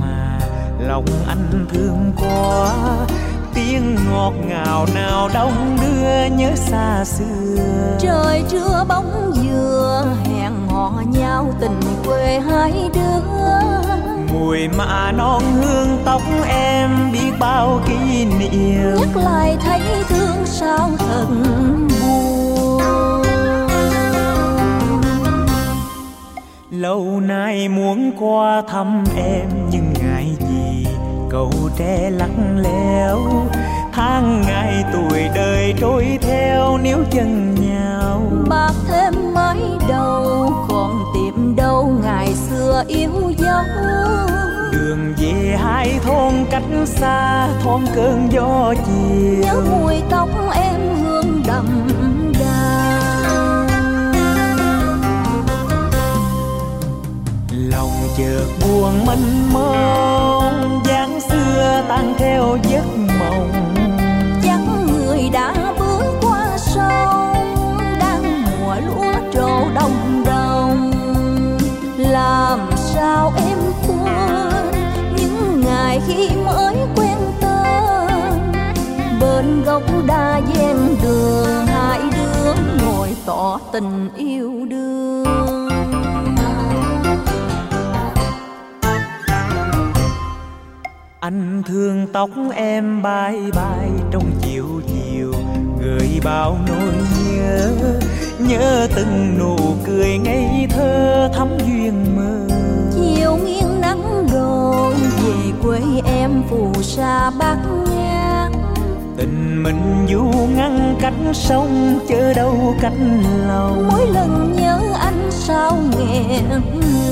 mà Lòng anh thương quá Tiếng ngọt ngào nào đông đưa nhớ xa xưa. Trời trưa bóng dừa hẹn hò nhau tình quê hai đứa. Mùi mạ non hương tóc em biết bao kỷ niệm. Nhắc lại thấy thương sao thật buồn. Lâu nay muốn qua thăm em cầu tre lắc léo tháng ngày tuổi đời trôi theo nếu chân nhau. Bạc thêm mái đầu còn tìm đâu ngày xưa yêu dấu. Đường về hai thôn cách xa thôn cơn gió chiều. Nhớ mùi tóc em chợt buồn mênh mông, dáng xưa tan theo giấc mộng. Chắc người đã bước qua sông, đang mùa lúa trổ đồng đồng. Làm sao em quên những ngày khi mới quen tên? Bên gốc đa ven đường, hai đứa ngồi tỏ tình yêu anh thương tóc em bay bay trong chiều chiều gợi bao nỗi nhớ nhớ từng nụ cười ngây thơ thắm duyên mơ. Chiều nghiêng nắng đồn về quê em phù sa bát ngát tình mình du ngăn cách sông chớ đâu cách lòng. Mỗi lần nhớ anh sao nghẹn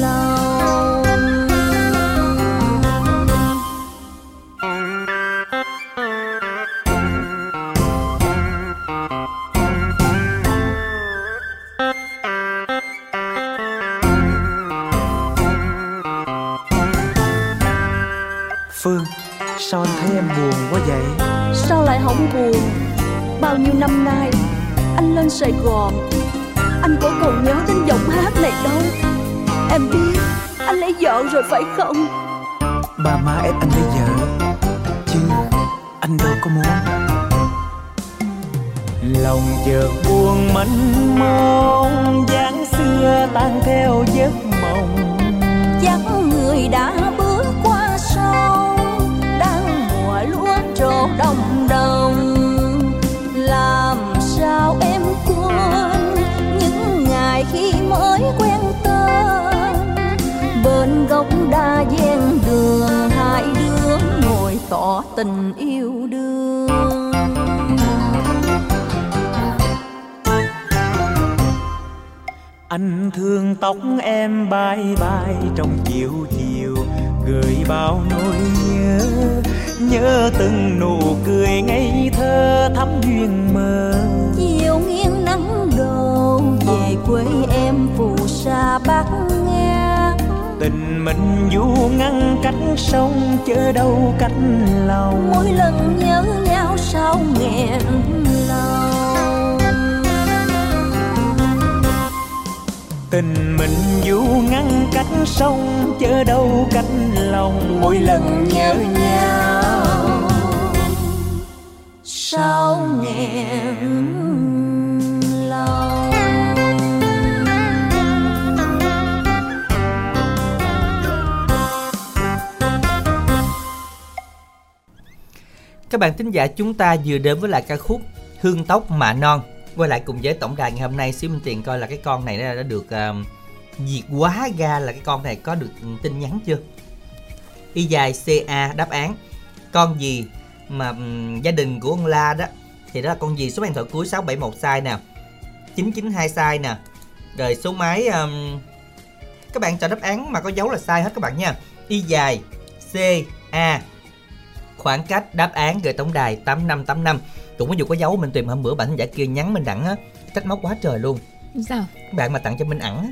lòng buồn quá vậy? Sao lại không buồn? Bao nhiêu năm nay anh lên sài gòn anh có còn nhớ đến giọng hát này đâu? Em biết anh lấy vợ rồi phải không? Ba má ép anh lấy vợ chứ anh đâu có muốn. Lòng chợt buồn mênh mông dáng xưa tan theo giấc mộng đa ven đường hai đứa ngồi tỏ tình yêu đương. Anh thương tóc em bay bay trong chiều chiều gợi bao nỗi nhớ nhớ từng nụ cười ngây thơ thắm duyên mơ. Chiều nghiêng nắng đổ về quê em phù sa bát ngát tình mình du ngăn cách sông chớ đâu cách lòng. Mỗi lần nhớ nhau sao nghẹn lòng. Tình mình du ngăn cách sông chớ đâu cách lòng. Mỗi lần nhớ nhau sao nghẹn Các bạn thính giả chúng ta vừa đến với lại ca khúc Hương tóc mạ non. Quay lại cùng với tổng đài ngày hôm nay Xíu Minh Tiền coi là cái con này đã, đã được uh, diệt quá ga là cái con này có được tin nhắn chưa? Y dài CA đáp án Con gì mà um, gia đình của ông La đó? Thì đó là con gì? Số điện thoại cuối 671 sai nè 992 sai nè. Rồi số máy um, Các bạn chọn đáp án mà có dấu là sai hết các bạn nha. Y dài CA khoảng cách đáp án gửi tổng đài 8585 cũng có dù có dấu mình tìm hôm bữa bạn giả kia nhắn mình đẳng á trách móc quá trời luôn. Sao? Bạn mà tặng cho minh ẩn á.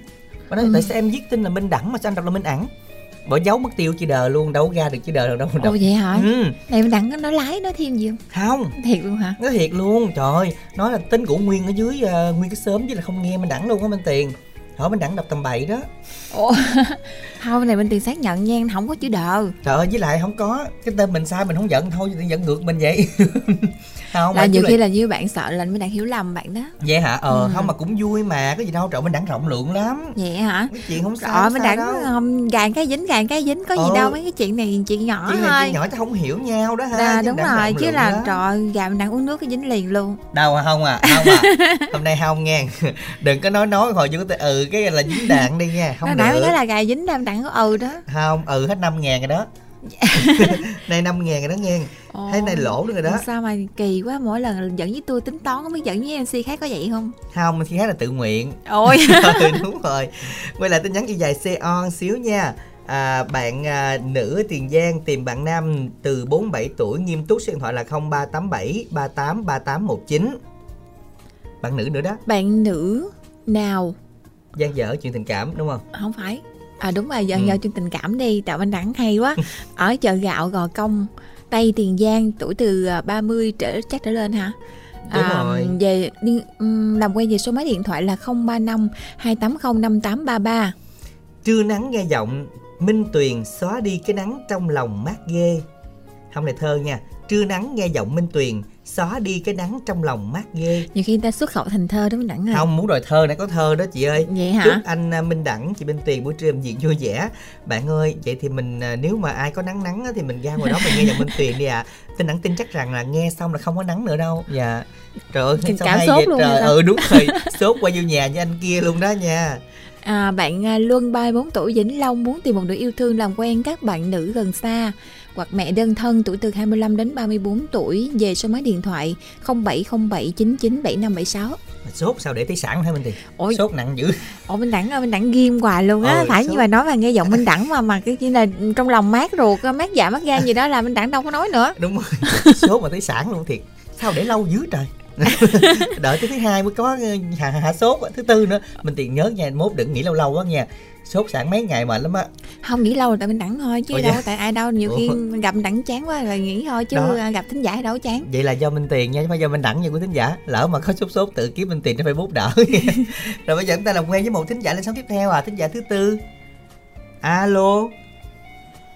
Nói Ừ. tại sao em viết tin là minh đẳng mà sao anh đọc là minh ẩn bỏ dấu mất tiêu chi đờ luôn đâu ra được chi đờ đâu đâu ồ vậy hả? Ừ, này mình đặng nó lái nó thêm gì không? Không. Thiệt luôn hả? Nói thiệt luôn trời ơi, nói là tính của nguyên ở dưới ờ, nguyên cái sớm chứ là không nghe minh đẳng luôn á minh tiền hỏi minh đẳng đọc tầm bậy đó. Ồ Thôi này bên tiền xác nhận nha Không có chữ đờ. Trời ơi với lại không có. Cái tên mình sai mình không giận thôi giận ngược mình vậy không Là nhiều khi là là như bạn sợ là mới đang hiểu lầm bạn đó. Vậy hả? Ờ Ừ. không mà cũng vui mà có gì đâu trời mình đẳng rộng lượng lắm. Vậy hả? Cái chuyện không sao Rồi không mình sao đâu. um, gàn cái dính gàn cái dính Có gì Ừ. đâu mấy cái chuyện này chuyện nhỏ chuyện này thôi. chuyện nhỏ chứ không hiểu nhau đó ha chứ đúng rồi chứ là lắm. trời gà mình đang uống nước cái dính liền luôn. Đâu à không à không à. Hôm nay không nghe. Đừng có nói nói hồi từ ừ cái là dính đạn đi nha không nãy mới nói là gà dính đang đặng có ừ đó. Không ừ hết năm ngàn rồi đó nay năm ngàn rồi đó nghe. Thấy này lỗ nữa rồi đó. Sao mà kỳ quá mỗi lần dẫn với tôi tính toán không biết dẫn với MC khác có vậy không? Không thì khác là tự nguyện. Ôi. Ừ, đúng rồi. Quay lại tin nhắn y dài on xíu nha. À, bạn à, nữ tiền giang tìm bạn nam từ 47 tuổi nghiêm túc số điện thoại là 0387 38 3819 bạn nữ nữa đó. Bạn nữ nào? Gian dở chuyện tình cảm đúng không? Không phải à đúng rồi giờ Ừ. giờ chuyện tình cảm đi tạo anh đẳng hay quá ở chợ gạo gò công tây tiền giang tuổi từ à, 30 trở chắc trở lên hả Đúng rồi. về đi, làm quen về số máy điện thoại là 035 280 5833 trưa nắng nghe giọng minh tuyền xóa đi cái nắng trong lòng mát ghê không này thơ nha trưa nắng nghe giọng minh tuyền xóa đi cái nắng trong lòng mát ghê. Nhiều khi người ta xuất khẩu thành thơ đó mình đẳng ơi không muốn đòi thơ nãy có thơ đó chị ơi. Vậy hả? Chúc anh à, minh đẳng chị minh tuyền buổi trưa việc vui vẻ. Bạn ơi vậy thì mình à, nếu mà ai có nắng nắng thì mình ra ngoài đó mình nghe giọng minh tuyền đi ạ. Tin đẳng tin chắc rằng là nghe xong là không có nắng nữa đâu. Dạ. Trời ơi Tình cảm sốt luôn trời. ừ đúng rồi. Sốt qua vô nhà với anh kia luôn đó nha. À, bạn à, Luân 34 tuổi Vĩnh Long muốn tìm một nửa yêu thương làm quen các bạn nữ gần xa hoặc mẹ đơn thân tuổi từ 25 đến 34 tuổi về số máy điện thoại 0707997576. Mà sốt sao để tới sẵn hả minh tuyền? Ôi, sốt nặng dữ. Ủa Minh Đẳng ơi, Minh Đẳng ghim hoài luôn á, Ừ, phải số- như mà nói mà nghe giọng Minh Đẳng mà mà cái chỉ là trong lòng mát ruột, mát dạ mát gan gì đó là Minh Đẳng đâu có nói nữa. đúng rồi. Sốt mà tới sẵn luôn thiệt. Sao để lâu dữ trời đợi tới thứ hai mới có ờ, hạ, hạ sốt á. thứ tư nữa mình tiền nhớ nha mốt đừng nghĩ lâu lâu quá nha sốt sẵn mấy ngày mệt lắm á Không nghĩ lâu là tại Minh Đẳng thôi chứ Ủa đâu dạ? tại ai đâu, nhiều khi Ủa. gặp Minh Đẳng chán quá rồi nghĩ thôi chứ Đó. à, gặp thính giả đâu chán. vậy là do minh tiền nha chứ không phải do minh đẳng nha quý thính giả lỡ mà có sốt sốt tự kiếm minh tiền trên facebook đỡ rồi bây giờ chúng ta làm quen với một thính giả lên sóng tiếp theo à thính giả thứ tư alo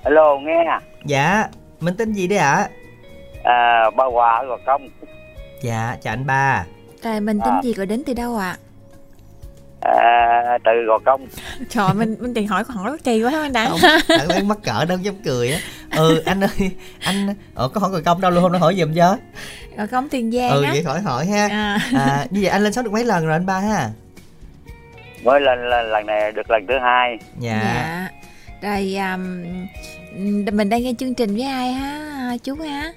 Alo nghe à, dạ mình tên gì đấy ạ à ba Hòa ở Gò Công dạ chào anh ba Rồi mình tính À. gì rồi đến từ đâu ạ? à, từ Gò Công Trời mình mình tiền hỏi hỏi bất kỳ quá Đẳng. không đặng đang mắc cỡ đâu dám cười á ừ anh ơi anh ờ, có hỏi người công đâu luôn không nó hỏi giùm cho Rồi công tiền giang ừ á. vậy hỏi hỏi ha À. à, như vậy anh lên sóng được mấy lần rồi anh ba ha mới lên, lên lần này được lần thứ hai dạ, Dạ. Rồi um, mình đang nghe chương trình với ai ha chú ha?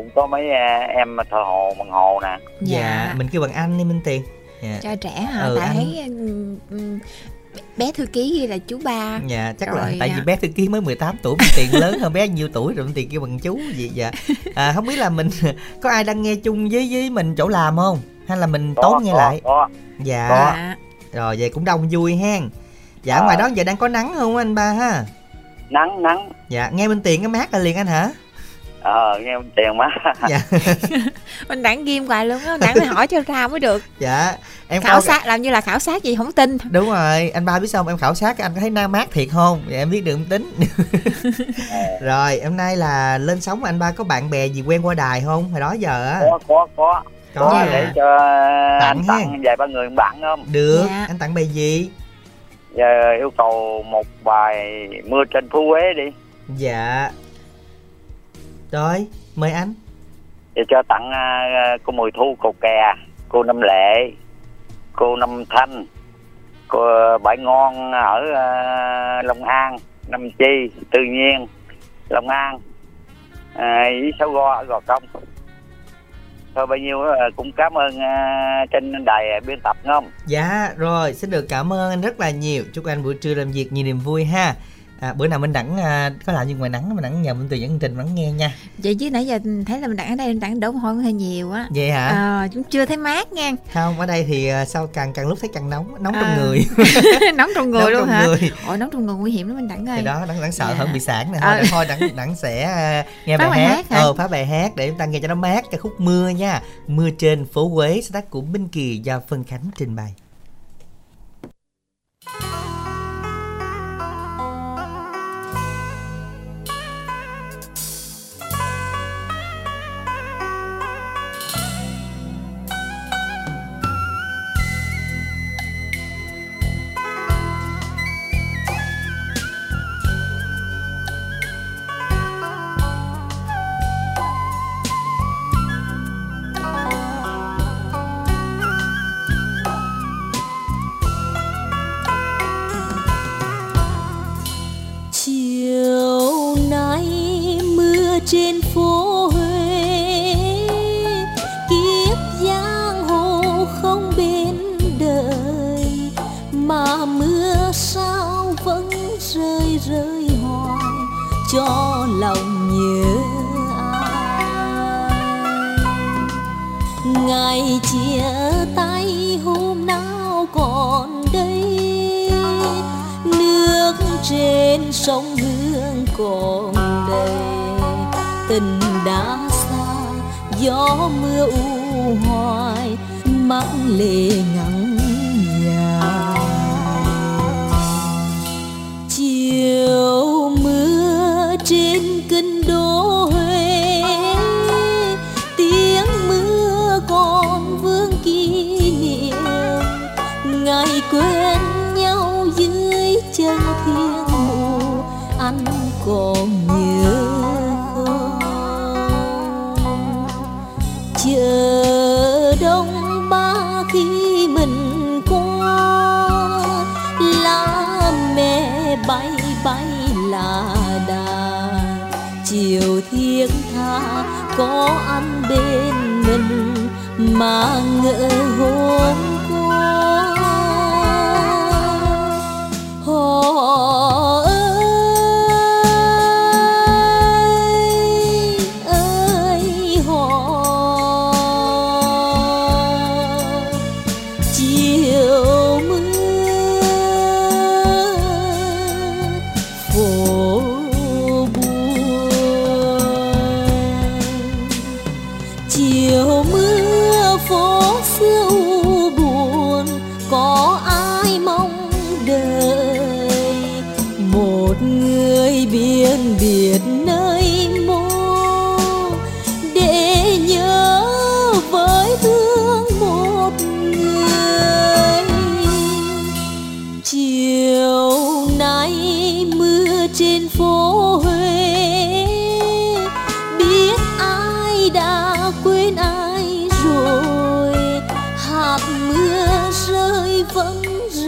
Cũng có mấy à, em thợ hồ bằng hồ nè. Dạ mình kêu bằng anh đi minh tiền. Dạ. Cho trẻ hả? Ừ, Tại anh- thấy um, um, bé thư ký ghi là chú ba. Dạ chắc là Rồi, tại à. vì bé thư ký mới 18 tuổi Minh Tiền lớn hơn bé nhiêu tuổi rồi Minh Tiền kêu bằng chú gì dạ. À, không biết là mình có ai đang nghe chung với với mình chỗ làm không? Hay là mình có, tốn nghe có, lại? có. Dạ. Dạ. rồi vậy cũng đông vui hen. Dạ À. ngoài đó giờ đang có nắng không anh ba ha? Nắng nắng. Dạ nghe Minh Tiền cái mát là liền anh hả ờ nghe tiền má dạ Mình đẳng ghim hoài luôn á, đẳng phải hỏi cho ra mới được. dạ em khảo sát làm như là khảo sát gì không tin. đúng rồi anh ba biết không? em khảo sát cái anh có thấy nam mát thiệt không dạ em biết đường tính rồi hôm nay là lên sóng anh ba có bạn bè gì quen qua đài không hồi đó giờ á có có có Có à. để cho Tặng anh hen. tặng vài ba người bạn không được Dạ. anh tặng bài gì giờ yêu cầu một bài mưa trên phố Huế đi dạ rồi mời anh. Để cho tặng à, cô Mùi Thu cầu kè cô Năm Lệ cô Năm Thanh cô Bãi Ngon ở à, Long An Năm Chi Tự Nhiên Long An với Sáu Go ở Gò Công. Thôi bao nhiêu cũng cảm ơn à, trên đài biên tập không? Dạ rồi xin được cảm ơn anh rất là nhiều. Chúc anh buổi trưa làm việc nhiều niềm vui ha à, bữa nào minh đẳng à, có làm gì ngoài nắng minh đẳng nhờ minh từ dẫn trình lắng nghe nha Vậy chứ nãy giờ thấy là mình đẳng ở đây đẳng đổ mồ hôi hơi nhiều á. vậy hả À, cũng chưa thấy mát nha. không ở đây thì à, sao càng càng lúc thấy càng nóng nóng trong À. người nóng trong người nóng luôn trong hả? người Ôi nóng trong người nguy hiểm lắm mình đẳng ơi. thì đó đẳng đẳng sợ Dạ. hơn bị sản nè Ờ. thôi, thôi đẳng đẳng sẽ à, nghe Phát bài hát hát ờ phá bài hát để chúng ta nghe cho nó mát ca khúc mưa nha mưa trên phố Huế sáng tác của Minh Kỳ do Phân Khánh trình bày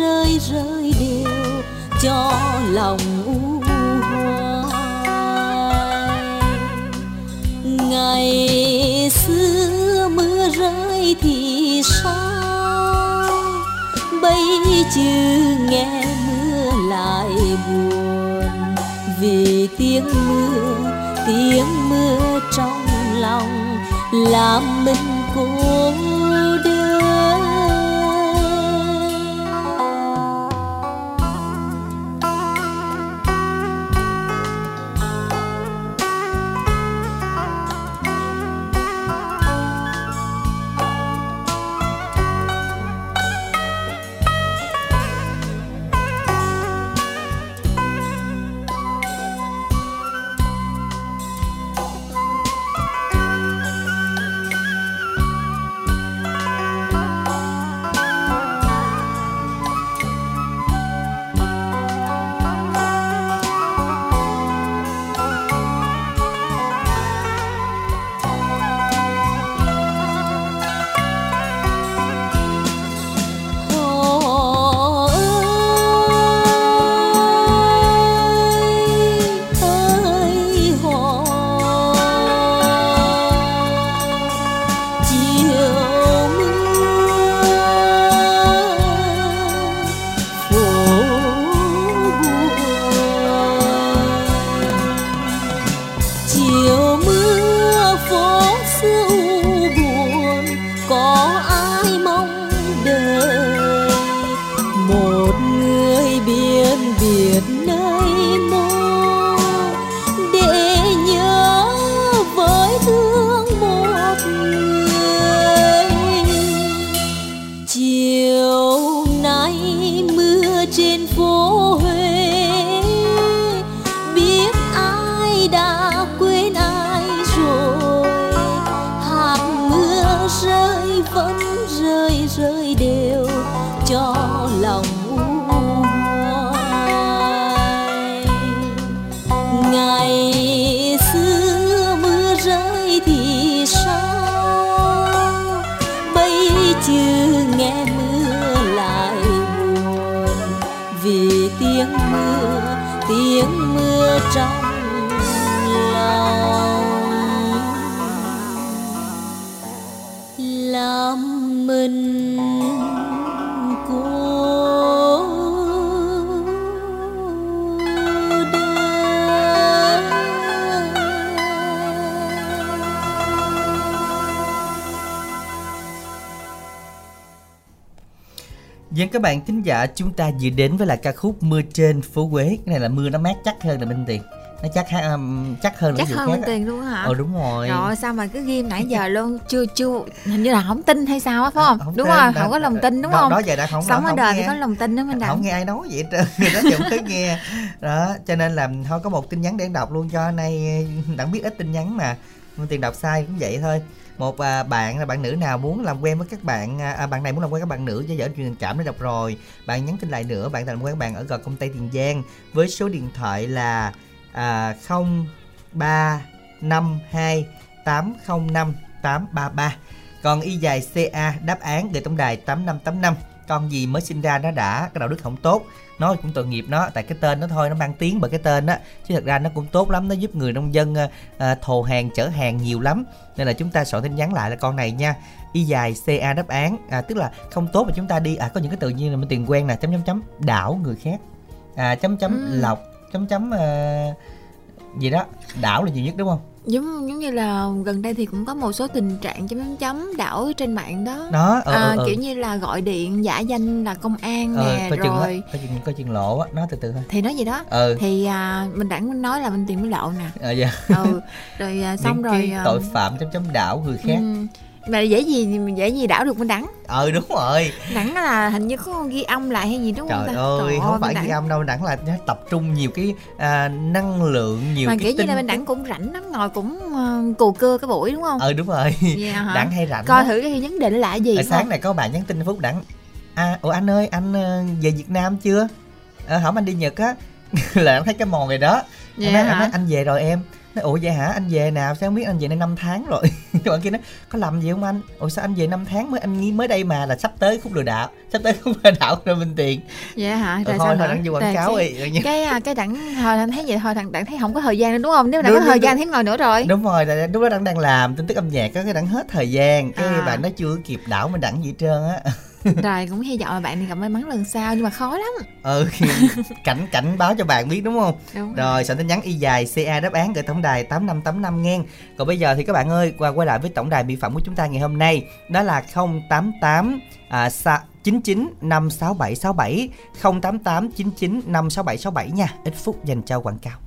rơi rơi đều cho lòng u hoài. Ngày xưa mưa rơi thì sao? Bây chứ nghe mưa lại buồn. Vì tiếng mưa tiếng mưa trong lòng làm mình cô đơn. Dân các bạn thính giả chúng ta vừa đến với là ca khúc Mưa trên phố Quế Cái này là mưa nó mát chắc hơn là Minh Tiền. Nó chắc um, chắc hơn chắc hơn khác tiền luôn hả? Ờ đúng rồi. Rồi sao mà cứ ghim nãy giờ luôn? Chưa chưa hình như là không tin hay sao á phải không, Không đúng tin, rồi đã- không có lòng tin đúng đó, không? Đó giờ đã không sống ở không đời thì có lòng tin đó mình không đặng nghe ai nói vậy trơn. Người đó giờ mới nghe. Đó cho nên là thôi có một tin nhắn để đọc luôn cho nay đặng biết ít tin nhắn mà. Minh tiền đọc sai cũng vậy thôi một à, bạn là bạn nữ nào muốn làm quen với các bạn à, à bạn này muốn làm quen với các bạn nữ do dở chuyện tình cảm đã đọc rồi. Bạn nhắn tin lại nữa bạn làm quen với bạn ở gần công ty tiền giang với số điện thoại là à, 0352 805 833 còn y dài CA đáp án gửi tổng đài 8585 con gì mới sinh ra nó đã cái đạo đức không tốt nó cũng tội nghiệp nó tại cái tên nó thôi nó mang tiếng bởi cái tên á. Chứ thật ra nó cũng tốt lắm nó giúp người nông dân à, à, thồ hàng chở hàng nhiều lắm. Nên là chúng ta soạn tin nhắn lại là con này nha. Y dài ca đáp án à, tức là không tốt mà chúng ta đi à có những cái tự nhiên là mình tiền quen nè chấm chấm chấm đảo người khác. À chấm chấm Ừ. lọc chấm chấm ờ, gì đó đảo là nhiều nhất đúng không giống giống như là gần đây thì cũng có một số tình trạng chấm chấm chấm đảo trên mạng đó. Đó ờ, à, ờ, ờ. kiểu như là gọi điện giả danh là công an ờ, nè coi chừng á, rồi coi chừng coi chừng lộ á nói từ từ thôi. Thì nói gì đó. Ừ. Thì à, mình muốn nói là mình tìm cái lộ nè. Ờ dạ. Ừ rồi à, xong Những rồi cái à, tội phạm chấm chấm đảo người khác. ừ, mà dễ gì dễ gì đảo được mình đẳng. Ờ đúng rồi. Đẳng là hình như có ghi âm lại hay gì đúng không trời ta? ơi không phải bên ghi âm đâu đẳng là nó tập trung nhiều cái à, năng lượng nhiều mà cái kiểu như là bên tức. đẳng cũng rảnh lắm ngồi cũng uh, cù cưa cái buổi đúng không? Ờ đúng rồi. Hả? đẳng hay rảnh coi lắm. thử cái đề là cái gì Ở phải sáng không? này có bạn nhắn tin phúc đẳng. À ủa anh ơi anh ờ, về Việt Nam chưa? À, hỏi anh đi Nhật á. Là em thấy cái mòn rồi đó. Dạ anh, nói, anh nói anh về rồi em nói ủa vậy hả? Anh về nào sao không biết anh về đây 5 tháng rồi? Bạn kia nói có làm gì không anh? Ủa sao anh về 5 tháng mới anh nghĩ mới đây mà là sắp tới khúc lừa đảo sắp tới khúc lừa đảo rồi minh tiền. Dạ hả? Rồi thôi thôi đặng vô quảng cáo cái, đi cái à, cái đẳng thôi anh thấy vậy thôi thằng đặng thấy không có thời gian nữa đúng không? Nếu đã Đúng, có thời gian thì ngồi nữa rồi. Đúng rồi là lúc đó đang đang làm tin tức âm nhạc á cái đặng hết thời gian. Cái À. bạn nó chưa kịp đảo mình đặng gì trơn á rồi cũng hy vọng là bạn thì gặp may mắn lần sau nhưng mà khó lắm. Ừ cảnh cảnh báo cho bạn biết đúng không? Đúng rồi. Soạn tin nhắn y dài ca đáp án gửi tổng đài tám năm tám năm nghe. Còn bây giờ thì các bạn ơi qua quay lại với tổng đài mỹ phẩm của chúng ta ngày hôm nay đó là 088 à, sa, 99 567 67 088 99 567 67 nha. Ít phút dành cho quảng cáo.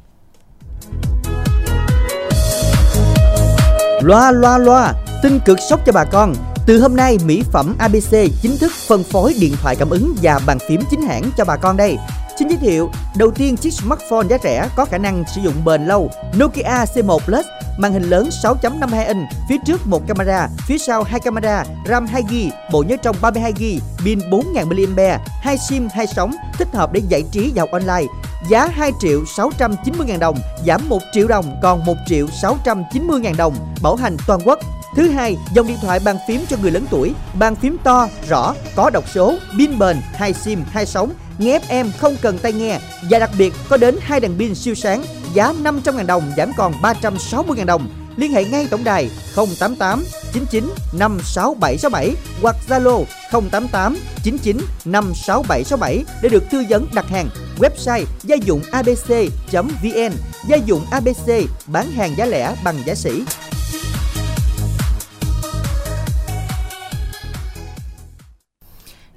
Loa loa loa, tin cực sốc cho bà con. Từ hôm nay, mỹ phẩm ABC chính thức phân phối điện thoại cảm ứng và bàn phím chính hãng cho bà con đây. Xin giới thiệu, đầu tiên chiếc smartphone giá rẻ có khả năng sử dụng bền lâu Nokia C1 Plus, màn hình lớn 6.52 inch, phía trước một camera, phía sau hai camera, RAM 2GB, bộ nhớ trong 32GB, pin 4000 mAh, hai sim hai sóng, thích hợp để giải trí và học online. Giá 2 triệu 690 ngàn đồng, giảm 1 triệu đồng còn 1 triệu 690 ngàn đồng, bảo hành toàn quốc. Thứ hai, dòng điện thoại bàn phím cho người lớn tuổi, bàn phím to, rõ, có đọc số, pin bền, hai sim, hai sóng, nghe FM không cần tai nghe và đặc biệt có đến hai đèn pin siêu sáng, giá 500.000 đồng giảm còn 360.000 đồng. Liên hệ ngay tổng đài 088 99 56767 hoặc Zalo 088 99 56767 để được tư vấn đặt hàng. Website gia dụng abc.vn Gia dụng ABC bán hàng giá lẻ bằng giá sỉ.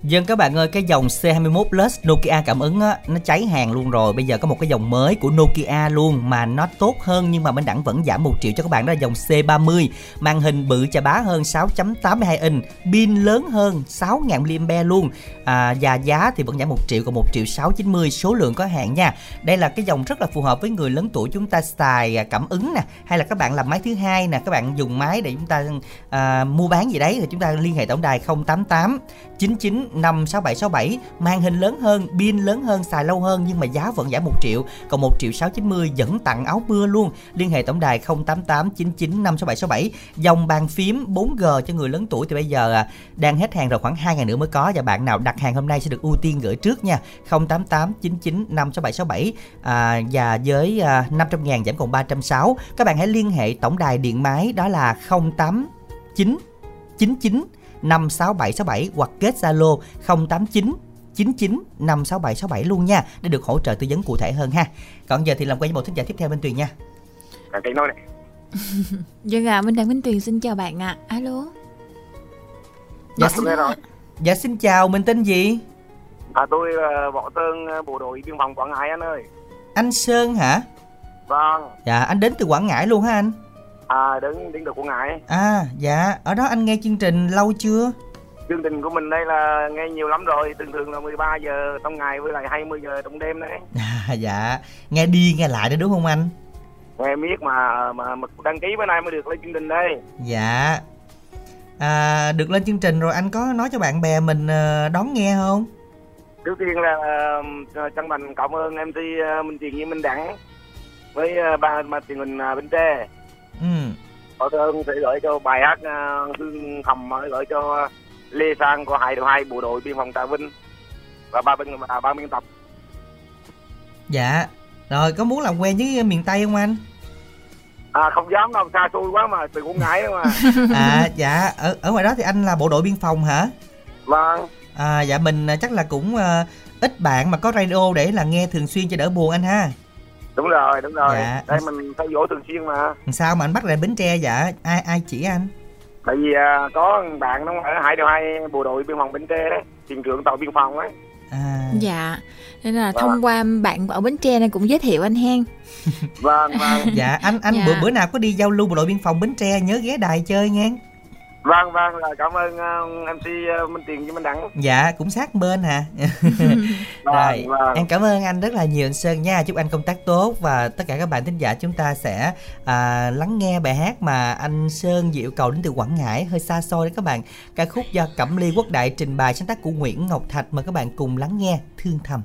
Dân các bạn ơi, cái dòng C21 Plus Nokia cảm ứng á, nó cháy hàng luôn rồi. Bây giờ có một cái dòng mới của Nokia luôn mà nó tốt hơn nhưng mà bên đẳng vẫn giảm 1 triệu cho các bạn đó là dòng C30. Màn hình bự chà bá hơn 6.82 inch, pin lớn hơn 6.000 mAh luôn. À, và giá thì vẫn giảm 1 triệu còn 1 triệu 690, số lượng có hạn nha. Đây là cái dòng rất là phù hợp với người lớn tuổi chúng ta xài à, cảm ứng nè, hay là các bạn làm máy thứ hai nè, các bạn dùng máy để chúng ta à, mua bán gì đấy thì chúng ta liên hệ tổng đài 088 99 56767 màn hình lớn hơn pin lớn hơn xài lâu hơn nhưng mà giá vẫn giảm 1 triệu còn 1 triệu 690 vẫn tặng áo mưa luôn. Liên hệ tổng đài 0889956767 dòng bàn phím 4G cho người lớn tuổi thì bây giờ à, đang hết hàng rồi khoảng 2 ngày nữa mới có và bạn nào đặt hàng hôm nay sẽ được ưu tiên gửi trước nha. 0889956767 à, và với à, 500 ngàn giảm còn 360 các bạn hãy liên hệ tổng đài điện máy đó là 089 99 56767 hoặc kết Zalo 089 99 56767 luôn nha để được hỗ trợ tư vấn cụ thể hơn ha. Còn giờ thì làm quen với một thính giả tiếp theo bên Tuyền nha. Cả cái nói này. Dân à, Minh Đặng Minh Tuyền xin chào bạn ạ. Alo. Dạ, À, nghe rồi. dạ xin chào, mình tên gì? À, tôi là Võ Sơn, ờ, bộ đội biên phòng Quảng Ngãi anh ơi. Anh Sơn hả? Vâng, Dạ, anh đến từ Quảng Ngãi luôn hả anh? À, đến đến được Quảng Ngãi. À, dạ, ở đó anh nghe chương trình lâu chưa? Chương trình của mình đây là nghe nhiều lắm rồi, thường thường là 13 giờ trong ngày với lại 20 giờ trong đêm đấy. À, dạ, nghe đi nghe lại đó đúng không anh? Nghe biết mà mà mà đăng ký bữa nay mới được lên chương trình đây. Dạ. À, được lên chương trình rồi anh có nói cho bạn bè mình ờ, đón nghe không? Trước tiên là uh, chân thành cảm ơn MC uh, Minh Truyền với Minh Đẳng với uh, ba ba truyền hình uh, Bến Tre. Có ơn sẽ gửi cho bài hát uh, Hương Hầm uh, gửi cho Lê Sang của hai đội hai bộ đội biên phòng Trà Vinh và ba bên à, ba biên tập. Dạ. Rồi có muốn làm quen với miền Tây không anh? À không dám đâu xa xôi quá mà từ Ngãi đó mà. À dạ, ở ở ngoài đó thì anh là bộ đội biên phòng hả? vâng. À dạ mình à, chắc là cũng ờ, ít bạn mà có radio để là nghe thường xuyên cho đỡ buồn anh ha. Đúng rồi, đúng rồi. Dạ. Đây mình theo dõi thường xuyên mà. Sao mà anh bắt lại Bến Tre dạ? Ai ai chỉ anh? Tại vì à, có bạn nó ở hai đội hai bộ đội biên phòng Bến Tre đấy, thuyền trưởng tàu biên phòng ấy. À Dạ. Nên là Vâng. thông qua bạn ở Bến Tre này cũng giới thiệu anh hen. Vâng, vâng. dạ anh anh Dạ. bữa bữa nào có đi giao lưu bộ đội biên phòng Bến Tre nhớ ghé đài chơi nghe. Vâng, vâng, là cảm ơn uh, MC uh, Minh Tiền với Minh Đẳng. Dạ cũng sát bên hả? Rồi, Vâng, vâng. em cảm ơn anh rất là nhiều anh Sơn nha. Chúc anh công tác tốt và tất cả các bạn thính giả chúng ta sẽ à, lắng nghe bài hát mà anh Sơn Diệu cầu đến từ Quảng Ngãi hơi xa xôi đấy các bạn. Ca khúc do Cẩm Ly Quốc Đại trình bày sáng tác của Nguyễn Ngọc Thạch mời các bạn cùng lắng nghe Thương Thầm.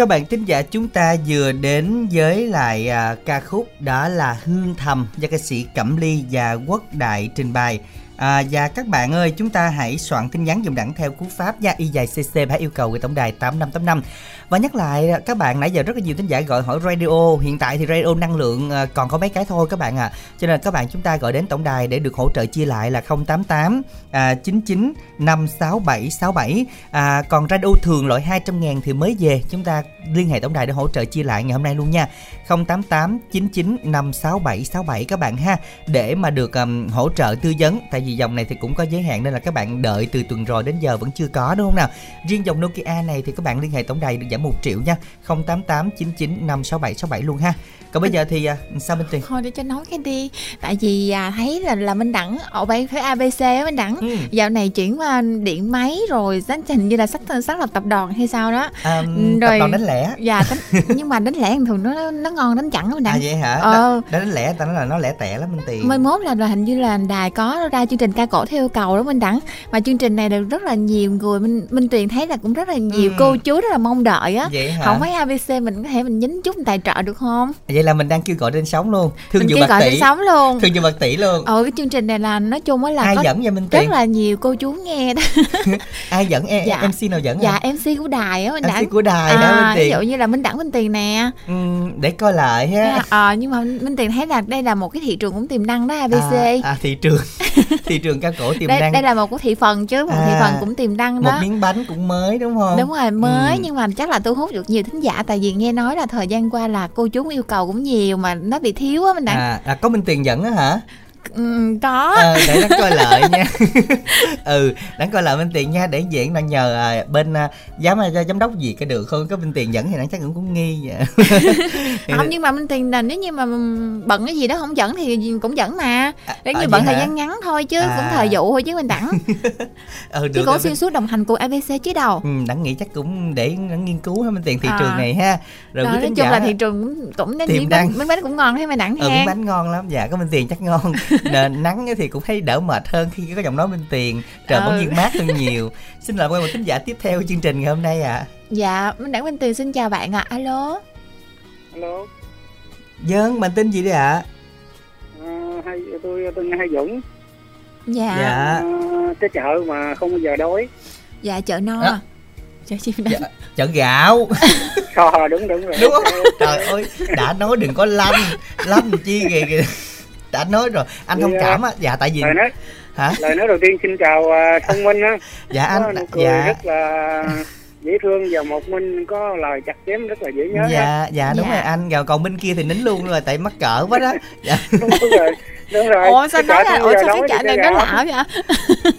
Các bạn thính giả chúng ta vừa đến với lại à, ca khúc đó là Hương Thầm do ca sĩ Cẩm Ly và Quốc Đại trình bày. À, và các bạn ơi, chúng ta hãy soạn tin nhắn dùng đẳng theo cú pháp nha y dài cc hãy yêu cầu gửi tổng đài 8585. Và nhắc lại các bạn nãy giờ rất là nhiều thính giả gọi hỏi radio, hiện tại thì radio năng lượng à, còn có mấy cái thôi các bạn à. Cho nên các bạn chúng ta gọi đến tổng đài để được hỗ trợ chia lại là 088 à, 99 567 67. À, còn radio thường loại 200 ngàn thì mới về, chúng ta liên hệ tổng đài để hỗ trợ chia lại ngày hôm nay luôn nha. 088 99 567 67 các bạn ha để mà được um, hỗ trợ tư vấn tại vì dòng này thì cũng có giới hạn nên là các bạn đợi từ tuần rồi đến giờ vẫn chưa có đúng không nào? Riêng dòng Nokia này thì các bạn liên hệ tổng đài được giảm 1 triệu nha 088 99 567 67 luôn ha. Còn bây giờ thì à, sao Minh Tuyền? Thôi để cho nói cái đi tại vì à, thấy là là Minh Đẳng ở bay phải ABC á Minh Đẳng Ừ. dạo này chuyển qua điện máy rồi xác hình như là sắp xác lập tập đoàn hay sao đó. À, Ừ, tập rồi- đoàn đánh lẻ. Dạ đánh, nhưng mà đánh lẻ thường nó nó ngon đánh chẳng Minh à Đẳng vậy hả? Ờ. Đó- đánh lẻ ta nói là nó lẻ tẻ lắm Minh Tuyền. Mới mốt là, là hình như là đài có ra chương trình ca cổ theo yêu cầu đó Minh Đẳng. Mà chương trình này được rất là nhiều người Minh, Minh Tuyền thấy là cũng rất là nhiều Ừ. cô chú rất là mong đợi á. Không mấy ABC mình có thể mình nhính chút tài trợ được không? vậy là mình đang kêu gọi trên sóng luôn. Thương mình dự kêu gọi tỷ. trên sóng luôn. Thương dự bạc tỷ luôn. Ờ cái chương trình này là nói chung á là ai có dẫn vậy Minh rất Tuyền? là nhiều cô chú nghe đó. Ai dẫn? Em Dạ. MC nào dẫn Dạ hả? MC của đài á Minh Đẳng. MC của đài đó Minh à, ví Tuyền dụ như là Minh Đẳng Minh Tiền nè. Ừ, để coi lại ha. Ờ nhưng mà Minh Tiền thấy là đây là một cái thị trường cũng tiềm năng đó ABC à, à thị trường thị trường ca cổ tiềm đây, năng. đây là một cái thị phần chứ một thị À, phần cũng tiềm năng một đó. miếng bánh cũng mới đúng không? Đúng rồi mới Ừ. nhưng mà chắc là thu hút được nhiều thính giả tại vì nghe nói là thời gian qua là cô chú yêu cầu cũng nhiều mà nó bị thiếu á mình đã à, à có minh tiền dẫn á hả ừ, có. Ờ, để đáng coi lợi nha. Ừ đáng coi lợi minh tiền nha để diễn đang nhờ à, bên à, giám à, giám đốc gì cái được không có minh tiền dẫn thì đáng chắc cũng cũng nghi vậy. Không nhưng mà minh tiền là nếu như mà bận cái gì đó không dẫn thì cũng dẫn mà. Nếu à, như vậy bận thời hả? gian ngắn thôi chứ À. cũng thời vụ thôi chứ mình đẳng. Ừ, chứ được có rồi, xuyên suốt đồng hành cùng ABC chứ đâu. Ừ, đáng nghĩ chắc cũng để nghiên cứu ha minh tiền thị À. trường này ha. Rồi quý nói chung là thị trường cũng, cũng tiềm miếng bánh, bánh cũng ngon thế mà đẳng ừ miếng bánh ngon lắm. Dạ có minh tiền chắc ngon nắng thì cũng thấy đỡ mệt hơn khi có giọng nói minh tiền trời bỗng Ừ. nhiên mát hơn nhiều. Xin lỗi một thính giả tiếp theo chương trình ngày hôm nay ạ. À. dạ minh đẳng minh tiền xin chào bạn ạ. Alo. Alo. Dân, bạn tên gì đấy ạ? à, hay tôi tên hai dũng. Dạ. Dạ. à, cái chợ mà không bao giờ đói. Dạ chợ no. À. chợ chim đăng Chợ gạo. Ờ, đúng đúng rồi. Đúng không? Trời ơi, đã nói đừng có lanh Lanh chi kìa kìa Đã nói rồi, anh thông Dạ. cảm á Dạ tại vì lời nói Hả? lời nói đầu tiên xin chào à, thông minh á Dạ có anh nụ cười Dạ rất là dễ thương và một minh có lời chặt chém rất là dễ nhớ á. Dạ, dạ đúng Dạ. rồi anh Rồi còn bên kia thì nín luôn rồi Tại mắc cỡ quá đó dạ. đúng rồi đúng rồi. Ủa sao nói là ủa sao cái chợ này nó lạ vậy?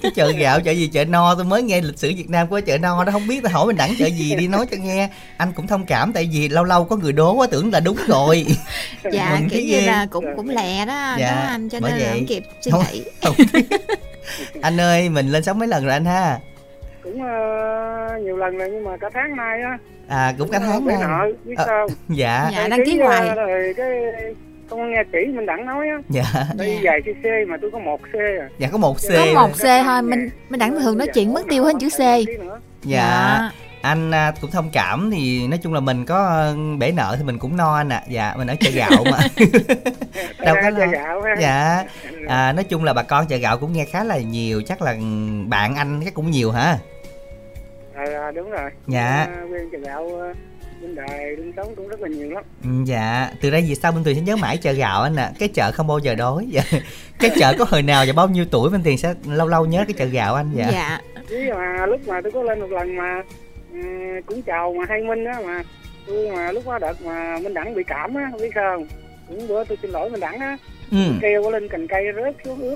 Cái chợ gạo, chợ gì? Chợ no Tôi mới nghe lịch sử Việt Nam của chợ no Đó không biết tôi hỏi mình đẳng chợ gì đi nói cho nghe. Anh cũng thông cảm Tại vì lâu lâu có người đố quá tưởng là đúng rồi. Dạ Mừng kiểu như là cũng cũng lẹ đó Dạ, đó anh? Cho nên là vậy. không kịp suy nghĩ. Anh ơi, mình lên sóng mấy lần rồi anh ha? Cũng ờ, nhiều lần rồi nhưng mà cả tháng nay á. À cũng cả tháng nay. nợ biết Ờ, sao Dạ, Dạ, đăng ký hoài. rồi cái không có nghe kỹ mình đặng nói á. Dạ. Đi Dạ. vài cc mà tôi có một c à. Dạ có một C. Có một C thôi mình mình đẳng thường nói chuyện mất tiêu hết chữ C. nữa. Dạ. Anh à, cũng thông cảm thì nói chung là mình có ờ, bể nợ thì mình cũng no anh ạ. Dạ mình ở chợ gạo mà. Đâu có lo. chợ gạo ha. Dạ. À, nói chung là bà con chợ gạo cũng nghe khá là nhiều chắc là bạn anh chắc cũng nhiều hả? À, à, đúng rồi. Dạ. À, bên chợ gạo bên đài bên sống cũng rất là nhiều lắm. Ừ, dạ. Từ đây về sau bên tuyền sẽ nhớ mãi chợ gạo anh ạ. Cái chợ không bao giờ đói. Dạ. cái chợ có hồi nào và bao nhiêu tuổi bên tuyền sẽ lâu lâu nhớ cái chợ gạo anh? Dạ. Dạ. Chứ mà lúc mà tôi có lên một lần mà ừ, cũng chào mà hay minh á mà tôi mà lúc đó đợt mà minh đẳng bị cảm á biết sao. Không? cũng bữa tôi xin lỗi minh đẳng á ừ. kêu lên cành cây rớt xuống ướt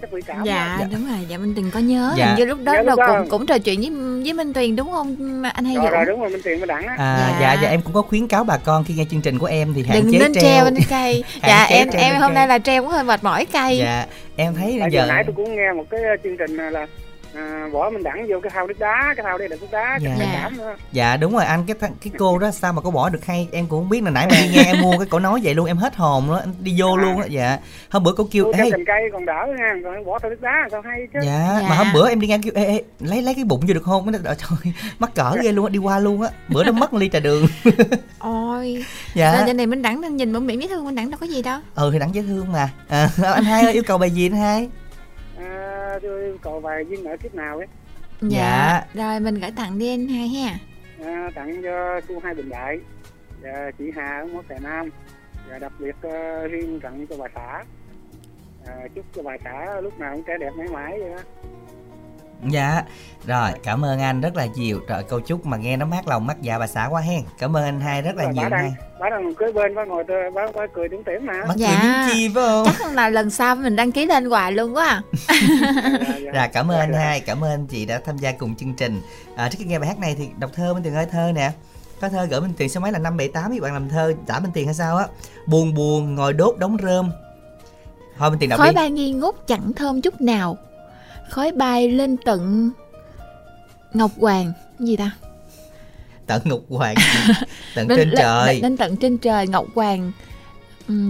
chắc bị cảm dạ. Dạ. đúng rồi dạ minh tuyền có nhớ Dạ. hình như lúc đó Dạ, đó. cũng cũng trò chuyện với với minh tuyền đúng không anh hay rồi, rồi đúng rồi minh tiền minh đẳng á à, Dạ. dạ dạ em cũng có khuyến cáo bà con khi nghe chương trình của em thì hạn đừng chế nên treo, treo lên cây dạ em em hôm nay là treo cũng hơi mệt mỏi cây dạ em thấy tại giờ nãy tôi cũng nghe một cái ờ, chương trình là à, bỏ mình đẳng vô cái thau nước đá cái thau đây là nước đá Dạ. cái Dạ. cảm nữa Dạ đúng rồi anh cái thằng- cái cô đó sao mà có bỏ được hay? Em cũng không biết là nãy mà đi nghe em mua cái cổ nói vậy luôn em hết hồn đó em đi vô luôn á dạ. Hôm bữa cô kêu ê cành cây còn đỡ nha còn bỏ theo nước đá sao hay chứ. Dạ, Dạ. mà hôm bữa em đi ngang kêu ê, ê lấy lấy cái bụng vô được không? Nó trời mắc cỡ ghê luôn á đi qua luôn á bữa nó mất ly trà đường. Ôi dạ. dạ. này minh đẳng nên nhìn bẩm miệng dễ thương minh đẳng đâu có gì đâu. Ừ thì đặng dễ thương mà. À, anh hai ơi yêu cầu bài gì anh hai? à, tôi yêu cầu vài viên nợ kiếp nào ấy. Dạ. rồi mình gửi tặng đi anh hai ha. À, tặng cho cô hai bình đại và chị Hà ở Mốt Đà Nam và đặc biệt uh, riêng tặng cho bà xã à, chúc cho bà xã lúc nào cũng trẻ đẹp mãi mãi vậy đó dạ rồi cảm ơn anh rất là nhiều trời câu chúc mà nghe nó mát lòng mát dạ bà xã quá hen cảm ơn anh hai rất là Rồi nhiều bà anh đang hai bà đang cưới bên bà ngồi tôi bà, bà cười tủm tỉm mà bắt Dạ. cười chi phải không chắc là lần sau mình đăng ký lên hoài luôn quá à. Dạ cảm ơn anh hai, cảm ơn anh chị đã tham gia cùng chương trình. À, trước khi nghe bài hát này thì đọc thơ Minh Tuyền ơi thơ nè. Có thơ gửi Minh Tuyền số máy là 578 các bạn làm thơ trả Minh Tuyền hay sao á. Buồn buồn ngồi đốt đống rơm. Thôi Minh Tuyền đọc khói đi. bay nghi ngút chẳng thơm chút nào khói bay lên tận ngọc hoàng gì ta Tận ngục hoàng tận Lên- trên lên- trời. lên tận trên trời ngọc hoàng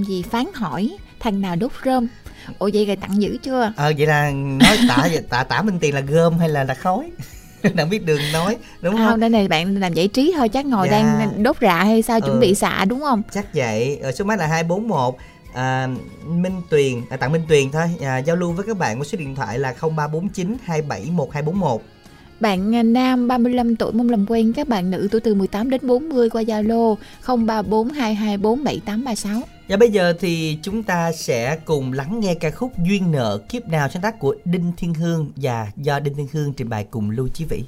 gì phán hỏi thằng nào đốt rơm ủa vậy rồi tặng dữ chưa Ờ vậy là nói tả tả tả Minh Tuyền là gom hay là là khói? Đang biết đường nói đúng không? không đây này bạn làm giải trí thôi chắc ngồi Dạ. đang đốt rạ hay sao chuẩn Ừ. bị xạ đúng không chắc vậy ở số máy là 241 à, Minh Tuyền à, tặng Minh Tuyền thôi à, giao lưu với các bạn qua số điện thoại là 0349 271241 Bạn à, nam 35 tuổi mong làm quen các bạn nữ tuổi từ 18 đến 40 qua Zalo 0342247836. Và bây giờ thì chúng ta sẽ cùng lắng nghe ca khúc Duyên nợ kiếp nào sáng tác của Đinh Thiên Hương và do Đinh Thiên Hương trình bày cùng Lưu Chí Vĩ.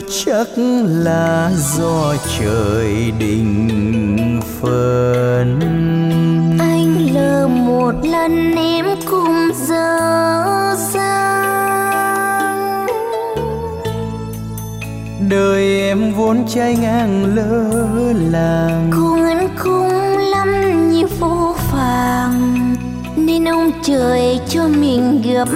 Chắc là do trời định phân anh lờ một lần em cùng dở dang. Đời em vốn trái ngang lỡ làng. Cùng anh cũng lắm như vô phàng nên ông trời cho mình gặp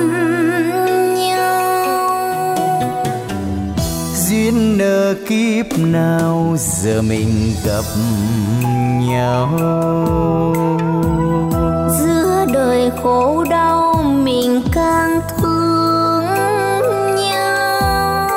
duyên nợ kiếp nào giờ mình gặp nhau? Giữa đời khổ đau mình càng thương nhau.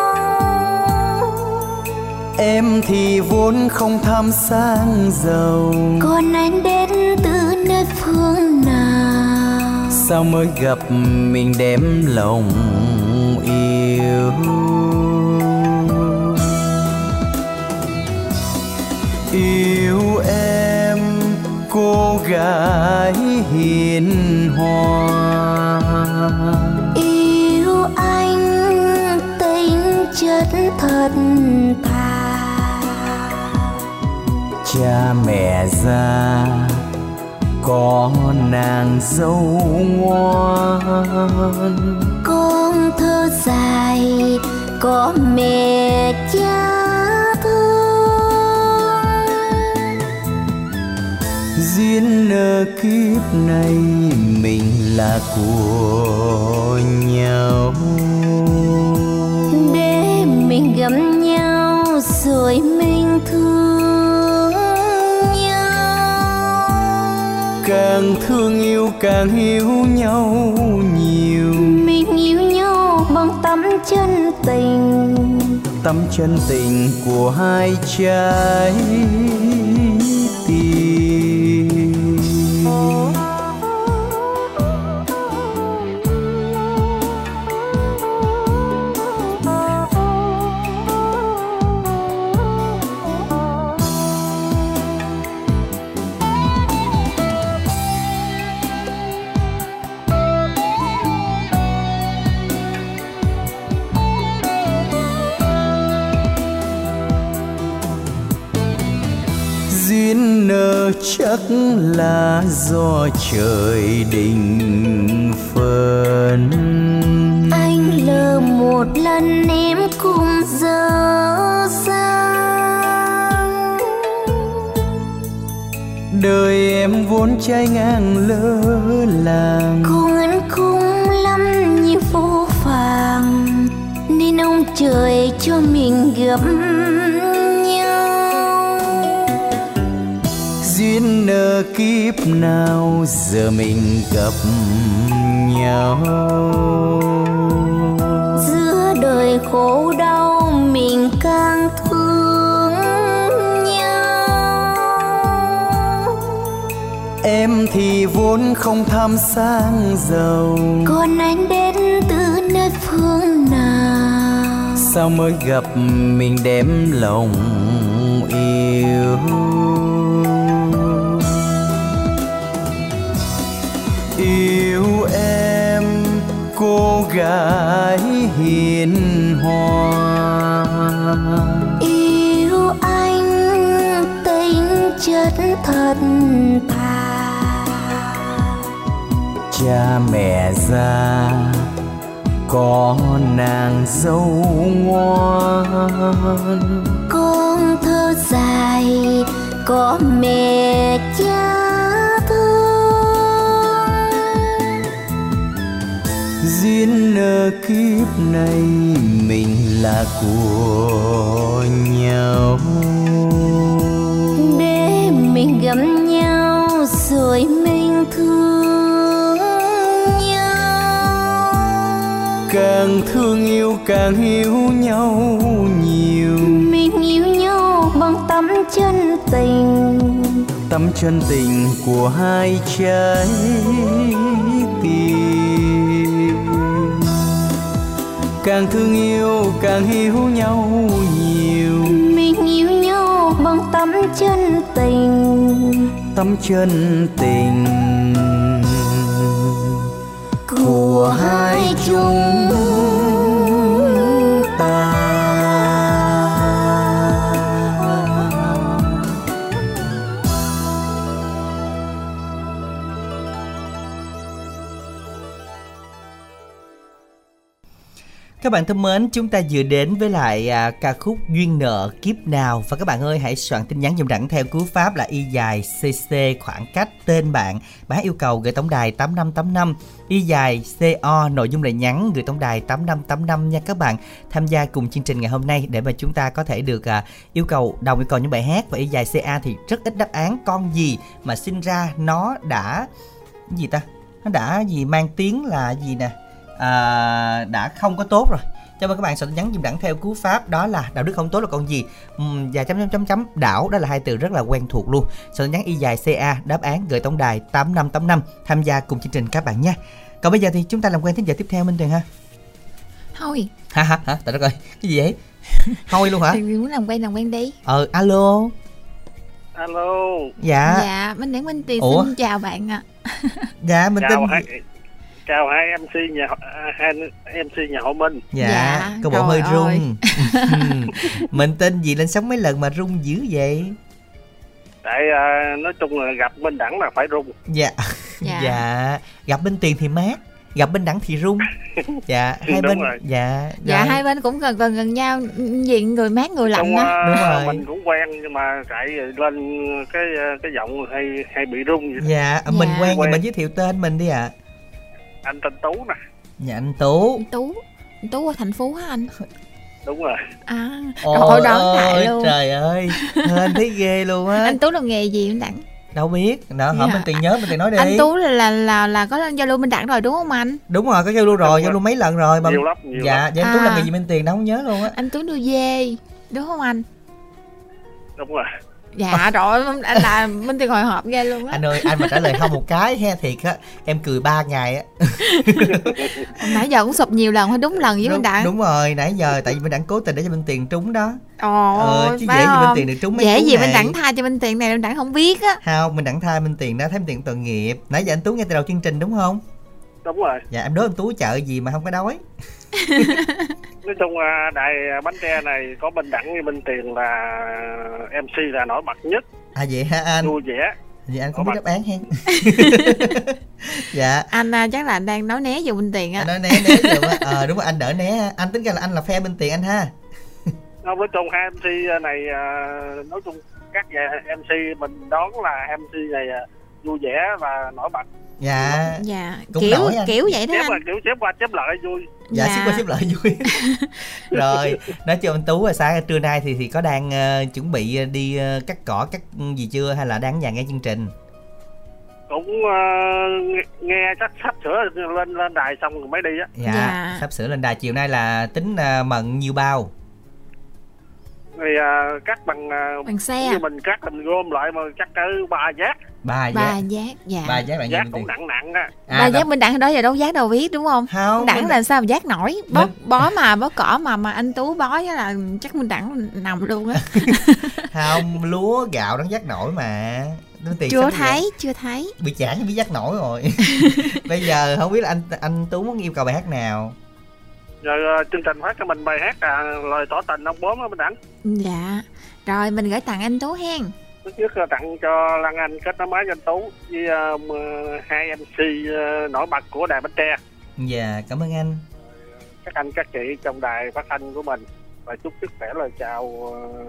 Em thì vốn không tham sang giàu. Còn anh đến từ nơi phương nào? Sao mới gặp mình đem lòng yêu yêu em cô gái hiền hòa. Yêu anh tính chất thật thà. Cha mẹ già có nàng dâu ngoan. Con thơ dài có mẹ cha duyên nợ kiếp này mình là của nhau. Để mình gặp nhau rồi mình thương nhau. Càng thương yêu càng yêu nhau nhiều. Mình yêu nhau bằng tấm chân tình. Tấm chân tình của hai trái chắc là do trời định phần anh lờ một lần em cũng dở dang. Đời em vốn trái ngang lỡ làng. Con anh cũng lắm như vô vàng nên ông trời cho mình gặp nợ kiếp nào giờ mình gặp nhau? Giữa đời khổ đau mình càng thương nhau. Em thì vốn không tham sang giàu. Còn anh đến từ nơi phương nào? Sao mới gặp mình đem lòng yêu gái hiền hòa. Yêu anh tính chất thật thà. Cha mẹ già có nàng dâu ngoan. Con thơ dài có mẹ cha duyên nợ kiếp này mình là của nhau. Để mình gặp nhau rồi mình thương nhau. Càng thương yêu càng hiểu nhau nhiều. Mình yêu nhau bằng tấm chân tình. Tấm chân tình của hai trái càng thương yêu càng hiểu nhau nhiều. Mình yêu nhau bằng tấm chân tình. Tấm chân tình. Của hai chúng Các bạn thân mến, chúng ta vừa đến với lại à, ca khúc Duyên nợ kiếp nào và các bạn ơi hãy soạn tin nhắn dùm đẳng theo cú pháp là y dài cc khoảng cách tên bạn. Bạn yêu cầu gửi tổng đài 8585 y dài co nội dung lời nhắn gửi tổng đài 8585 nha các bạn. Tham gia cùng chương trình ngày hôm nay để mà chúng ta có thể được à, yêu cầu đồng yêu cầu những bài hát và y dài ca thì rất ít đáp án con gì mà sinh ra nó đã gì ta? Nó đã gì mang tiếng là gì nè? À, đã không có tốt rồi. Cho mời các bạn tin nhắn dùm đẳng theo cú pháp đó là đạo đức không tốt là con gì? Uhm, và chấm chấm chấm chấm đảo đó là hai từ rất là quen thuộc luôn. Tin nhắn y dài ca đáp án gửi tổng đài 8585 tham gia cùng chương trình các bạn nha. Còn bây giờ thì chúng ta làm quen thính giả tiếp theo minh tuyền ha. Thôi hả hả hả tại đất ơi cái gì vậy? Thôi luôn hả? Thì muốn làm quen làm quen đi. Ờ alo. Alo. Dạ. Dạ minh điển minh tiền Ủa? xin chào bạn ạ. Dạ mình chào tin chào hai mc nhà à, hai mc nhà họ minh dạ, Dạ, có bộ hơi ơi. rung mình tin gì lên sóng mấy lần mà rung dữ vậy tại à, nói chung là gặp minh đẳng là phải rung dạ Dạ. dạ gặp bên tiền thì mát gặp bên đẳng thì rung dạ hai Đúng bên rồi. dạ dạ rồi. hai bên cũng gần gần gần nhau diện người mát người lạnh Xong, á à, Đúng rồi. mình cũng quen nhưng mà tại lên cái à, cái giọng hay hay bị rung vậy. dạ mình Dạ. quen thì Quen. mình giới thiệu tên mình đi ạ anh tên tú nè. Dạ anh tú. Anh tú. Anh tú ở thành phố hả anh? Đúng rồi. À ôi trời đón ơi luôn. trời ơi. Hên thấy ghê luôn á. Anh tú làm nghề gì anh đẳng đâu biết. Đó hỏi Dạ. mình tiền nhớ mình tiền nói đi. Anh tú là là là, là có lên giao lưu minh đẳng rồi đúng không anh? Đúng rồi có giao lưu rồi giao lưu mấy lần rồi mà nhiều lắm nhiều dạ lắm. dạ anh tú À. làm nghề gì bên tiền đâu không nhớ luôn á. Anh tú nuôi dê đúng không anh? Đúng rồi dạ rồi anh là minh tiền hồi hộp ghê luôn á. Anh ơi anh mà trả lời không một cái he thiệt á em cười ba ngày á. Nãy giờ cũng sụp nhiều lần phải đúng lần với minh đúng, đẳng đúng rồi nãy giờ tại vì mình đẳng cố tình để cho bên tiền trúng đó. Ồ ờ, chứ dễ gì bên không? tiền được trúng mấy dễ gì minh đẳng tha cho minh tiền này minh đẳng không biết á. Không mình đẳng thai bên tiền đó thấy bên tiền tội nghiệp. Nãy giờ anh tú nghe từ đầu chương trình đúng không? Đúng rồi. Dạ em đố anh tú chợ gì mà không có đói nói chung à, đài bánh tre này có minh đẳng với minh tiền là mc là nổi bật nhất. À vậy hả anh? Vui vẻ. Vậy anh không Ủa, biết đáp án hen dạ. Anh à, chắc là anh đang nói né vô bên tiền á. Anh nói né né được á ờ đúng rồi anh đỡ né. Anh tính ra là anh là phe bên tiền anh ha. Nói với chung hai MC này à, nói chung các nhà MC mình đoán là MC này à, vui vẻ và nổi bật dạ. Dạ Cũng kiểu nổi anh. kiểu vậy đó anh. là kiểu xếp qua xếp lại vui. Dạ, Dạ. xếp qua xếp lại vui. Rồi nói cho anh tú là sáng trưa nay thì thì có đang ờ, chuẩn bị đi ờ, cắt cỏ cắt gì chưa? Hay là đang nhà nghe chương trình? Cũng à, nghe, chắc sắp sửa lên lên đài xong rồi mới đi á. Dạ, Dạ. sắp sửa lên đài. Chiều nay là tính ờ, mận nhiều bao thì à, cắt bằng à, bằng xe như mình cắt mình gom lại mà cắt cỡ ba giác. Ba ba giác giác dạ. Ba giác là giác cũng tiền nặng nặng á. Ba giác bên đặng đó giờ đâu giác đâu biết đúng không? Không đẳng bên- là sao mà giác nổi? Bó, Bên- bó mà bó cỏ mà mà anh tú bó á là chắc mình đẳng nằm luôn á. Không lúa gạo đáng giác nổi mà. Tiền chưa sao vậy? thấy chưa thấy. Bị chán bị giác nổi rồi. Bây giờ không biết là anh anh tú muốn yêu cầu bài hát nào giờ à, chương trình phát cho mình bài hát à, lời tỏ tình ông bốn á mình đẳng. Dạ. Rồi mình gửi tặng anh tú hen. Thứ nhất là tặng cho Lan Anh kết nối máy cho anh Tú với ờ, m- hai MC ờ, nổi bật của đài Bến Tre. Dạ cảm ơn anh. Các anh các chị trong đài phát thanh của mình. Và chúc sức khỏe lời chào ờ,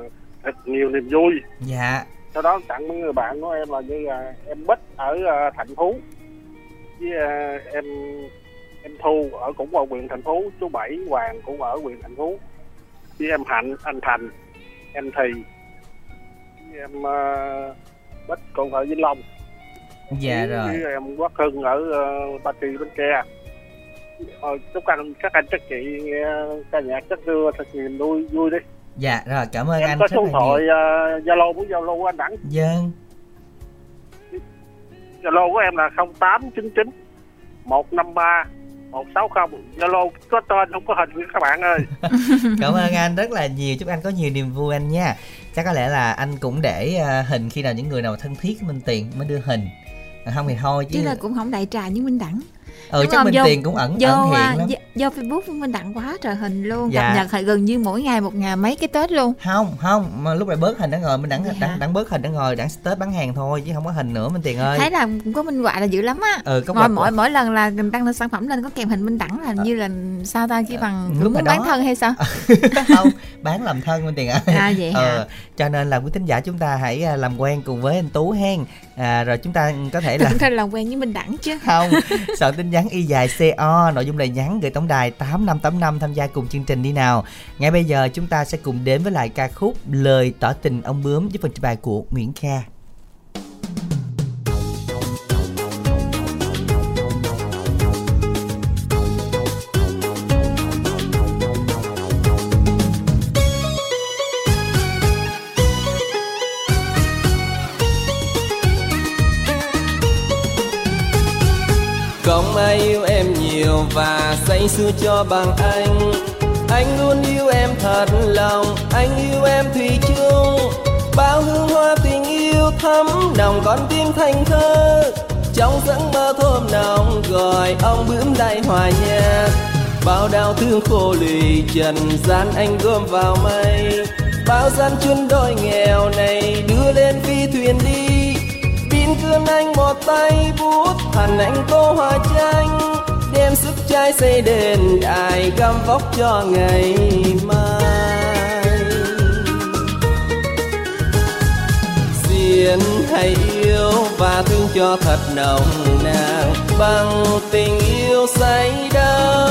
thật nhiều niềm vui. Dạ. Sau đó tặng mấy người bạn của em là như là em Bích ở ờ, Thành Phú với ờ, em em Thu ở cũng ở huyện Thành Phú chú Bảy Hoàng cũng ở huyện Thành Phú với em Hạnh anh Thành em Thì với em uh, Bích cũng ở Vĩnh Long. Dạ rồi. với em Quốc Hưng ở uh, Ba Tri Bến Tre. Ờ, chúc anh các anh các chị nghe ca nhạc chất đưa thật nhiều vui vui đi. Dạ rồi cảm ơn em anh có số thoại ờ, zalo của zalo của anh đẳng dân zalo của em là 0899 153 160 zalo có tên không có hình các bạn ơi. Cảm ơn anh rất là nhiều. Chúc anh có nhiều niềm vui anh nha. Chắc có lẽ là anh cũng để à, hình khi nào những người nào thân thiết với minh tiền mới đưa hình. À, không thì thôi chứ chứ là cũng không đại trà như minh đẳng ừ Đúng chắc không? minh Vô- tiền cũng ẩn do ẩn à, hiện lắm. do, do facebook của minh đẳng quá trời hình luôn. Dạ. cập nhật gần như mỗi ngày một ngày mấy cái tết luôn. Không không mà lúc này bớt hình đã ngồi mình đẳng Dạ. đẳng bớt hình đã ngồi đẳng tết bán hàng thôi chứ không có hình nữa minh tiền ơi. Thấy là cũng có minh họa là dữ lắm á. Ừ có mỗi mỗi mỗi lần là mình đăng lên sản phẩm lên có kèm hình minh đẳng là như là sao ta chỉ bằng Ờ, lúc muốn bán đó- thân hay sao? Không bán làm thân minh tiền ơi. À, vậy hả? ờ, cho nên là quý thính giả chúng ta hãy à, làm quen cùng với anh tú hen à, rồi chúng ta có thể là tưởng ra làm quen với minh đẳng chứ. Không soạn tin nhắn y dài co nội dung lời nhắn gửi tổng đài tám năm tám năm tham gia cùng chương trình đi nào. Ngay bây giờ chúng ta sẽ cùng đến với lại ca khúc lời tỏ tình ông bướm với phần trình bày của nguyễn kha và say sưa cho bằng anh. Anh luôn yêu em thật lòng, Anh yêu em thủy chung. Bao hương hoa tình yêu thắm nồng con tim thành thơ. Trong giấc mơ thơm nồng gọi ông bướm lại hòa nhạc. Bao đau thương khô lụy trần gian anh gom vào mây. Bao gian chuyên đôi nghèo này đưa lên phi thuyền đi. Pin cương anh một tay bút thần anh tô hoa tranh Đem sức trai xây đền, đài gom vóc cho ngày mai. Xiên hay yêu và thương cho thật nồng nàn Bằng tình yêu say đắm.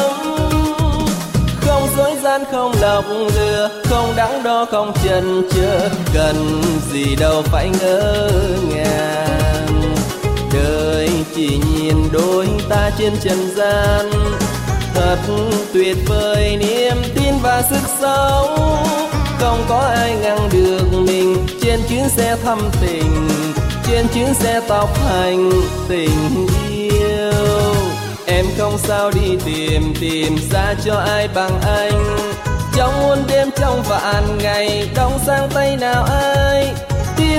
Không dối gian, không lọc lừa, không đắn đo, không chần chừ, cần gì đâu phải ngỡ ngàng đời chỉ nhìn đôi ta trên trần gian. Thật tuyệt vời niềm tin và sức sống. Không có ai ngăn được mình trên chuyến xe thăm tình, trên chuyến xe tóc hành tình yêu. Em không sao đi tìm tìm ra cho ai bằng anh. Trong muôn đêm trong vạn ngày, Đông sang tay nào ai?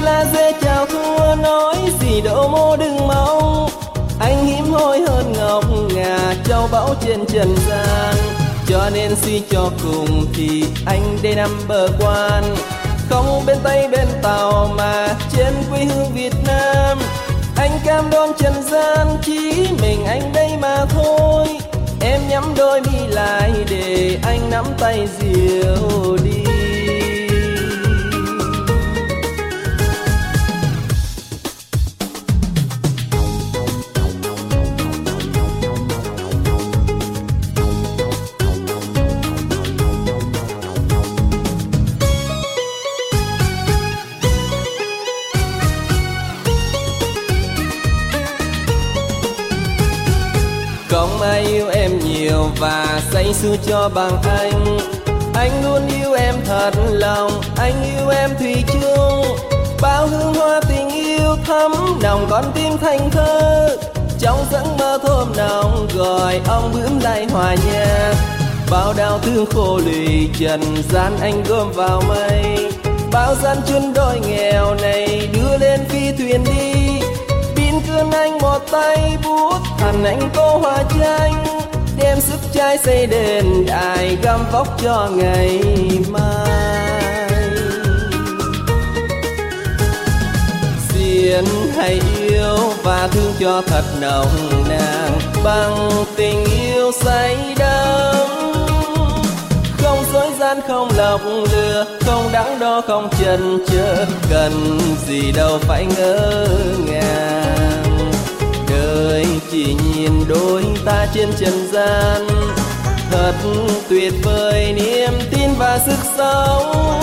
Thì là dê chào thua, nói gì đâu mô đừng mong. Anh hiếm hoi hơn ngọc ngà, châu báu trên trần gian. Cho nên suy cho cùng thì anh đây bờ quan. Không bên tây, bên tàu mà trên quê hương việt nam. Anh cam đoan trần gian, chỉ mình anh đây mà thôi. Em nhắm đôi mi lại để anh nắm tay diều đi. Say sưa cho bằng anh Anh luôn yêu em thật lòng, anh yêu em thủy chung. Bao hương hoa tình yêu thắm nồng con tim thành thơ. Trong giấc mơ thơm nồng gọi ông bướm lại hòa nhạc Bao đau thương khô lụy trần gian anh gom vào mây. Bao gian chân đôi nghèo này đưa lên phi thuyền đi. Pin cơn anh một tay bút hẳn anh tô hoa tranh Đem sức trai xây đền đài găm vóc cho ngày mai. Xiên hay yêu và thương cho thật nồng nàn, Bằng tình yêu say đắm. Không dối gian, không lọc lừa, không đắn đo, không chần chờ cần gì đâu phải ngỡ ngàng đời chỉ nhìn đôi ta trên trần gian. Thật tuyệt vời niềm tin và sức sống.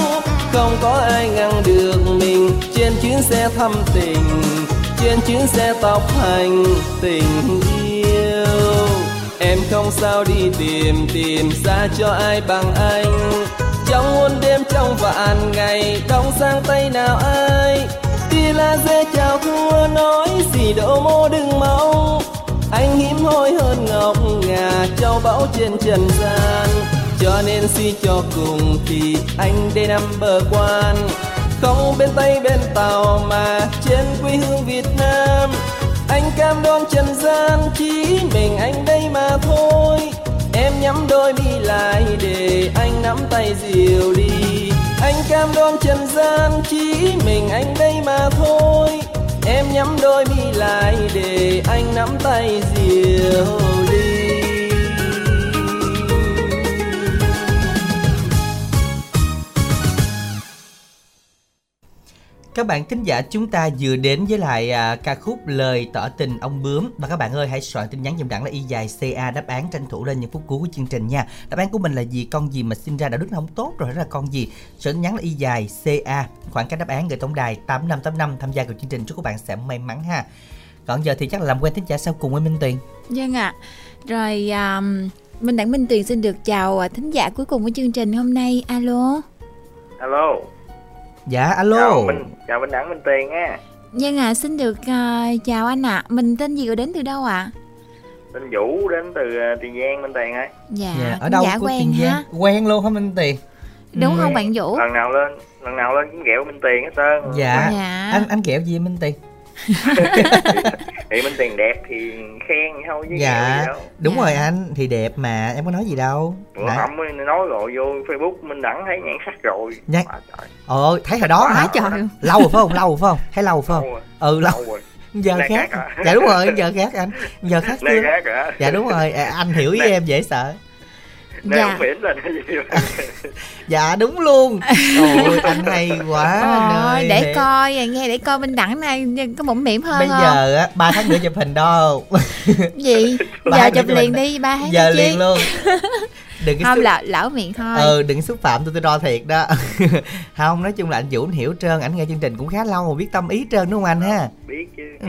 Không có ai ngăn được mình trên chuyến xe thăm tình, trên chuyến xe tóc hành tình yêu. Em không sao đi tìm tìm xa cho ai bằng anh. Trong muôn đêm trong vạn ngày, Đông sang tay nào ai? Là la dê chào thua nói gì đổ mô đừng mau Anh hiếm hoi hơn ngọc ngà Châu bão trên trần gian. Cho nên suy cho cùng thì anh đây năm bờ quan. Không bên Tây, bên Tàu mà trên quê hương Việt Nam. Anh cam đoan trần gian, chỉ mình anh đây mà thôi. Em nhắm đôi mi lại để anh nắm tay diều đi. Anh cam đoan trần gian, chỉ mình anh đây mà thôi. Em nhắm đôi mi lại để anh nắm tay diều Các bạn thính giả chúng ta vừa đến với lại à, ca khúc Lời tỏ tình ông bướm và các bạn ơi hãy soạn tin nhắn dùm đẳng là y dài CA đáp án tranh thủ lên những phút cuối của chương trình nha. Đáp án của mình là gì? Con gì mà sinh ra đạo đức không tốt rồi đó là con gì? Soạn tin nhắn là y dài CA khoảng cách đáp án gửi tổng đài 8585 tham gia của chương trình chúc các bạn sẽ may mắn ha. Còn giờ thì chắc là làm quen thính giả sau cùng với Minh Tuyền. Vâng ạ. Rồi um, Minh Đặng Minh Tuyền xin được chào à, thính giả cuối cùng của chương trình hôm nay. Alo. alo Dạ alo. chào mình chào minh đẳng minh tiền nha Vâng ạ, xin được à, chào anh ạ. Mình tên gì rồi đến từ đâu ạ? tên vũ đến từ uh, tiền giang minh tiền ấy Dạ, Dạ, ở đâu giả của quen Tiền ha. Giang? Quen luôn hả Minh Tiền? Đúng Ừ. không bạn Vũ? lần nào lên lần nào lên cũng ghẹo minh tiền hết trơn Dạ. Dạ. Anh anh kẹo gì Minh Tiền? thì minh tiền đẹp thì khen vậy thôi chứ Dạ gì đâu đúng rồi anh thì đẹp mà em có nói gì đâu hổm mới nói rồi vô facebook minh đẳng thấy nhan sắc rồi trời Ồ thấy hồi đó hả? Quá trời luôn. Lâu rồi phải không? Lâu rồi phải không? Thấy lâu rồi phải lâu không? rồi Ừ lâu. lâu rồi Giờ Nay khác. khác à? Dạ đúng rồi, giờ khác anh. Giờ khác hả? Dạ đúng rồi, à, anh hiểu với em dễ sợ. Nay Dạ. mỉm lên hay gì Dạ đúng luôn. Ôi anh hay quá Ôi, ơi. để coi à, nghe để coi Minh Đẳng này có mũm mỉm hơn Bây không? giờ á, ba tháng nữa chụp hình đo. gì? Ba Giờ chụp liền mình- đi ba tháng Giờ nữa chi? liền luôn. Đừng cái Không xúc- lỡ, lỡ miệng thôi. Ừ đừng xúc phạm tôi tôi đo thiệt đó Không nói chung là anh Vũ anh hiểu trơn Anh nghe chương trình cũng khá lâu mà biết tâm ý trơn đúng không anh ha biết chứ Ừ,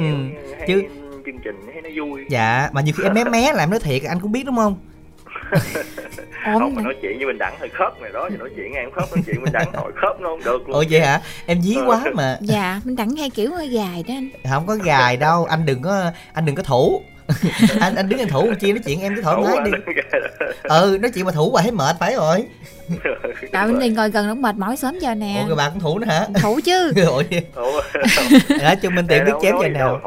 chứ- chương trình thấy nó vui Dạ mà nhiều khi em mé mé làm nói thiệt anh cũng biết đúng không không mà nói chuyện với mình đẳng hơi khớp này đó thì nói chuyện em khớp nói chuyện mình đẳng hồi khớp nó không được luôn. Ồ vậy hả? Em dí quá mà. Dạ, Minh Đẳng nghe kiểu hơi dài đó anh. không có gài đâu anh đừng có anh đừng có thủ. Anh anh đứng anh thủ chi nói chuyện em cứ thoải mái đi. ừ nói chuyện mà thủ bà thấy mệt phải rồi. Trời Minh Đẳng ngồi gần nó mệt mỏi sớm giờ nè. ủa bà cũng thủ nữa hả? Thủ chứ. ủa đó cho minh tiền biết chém giờ nào.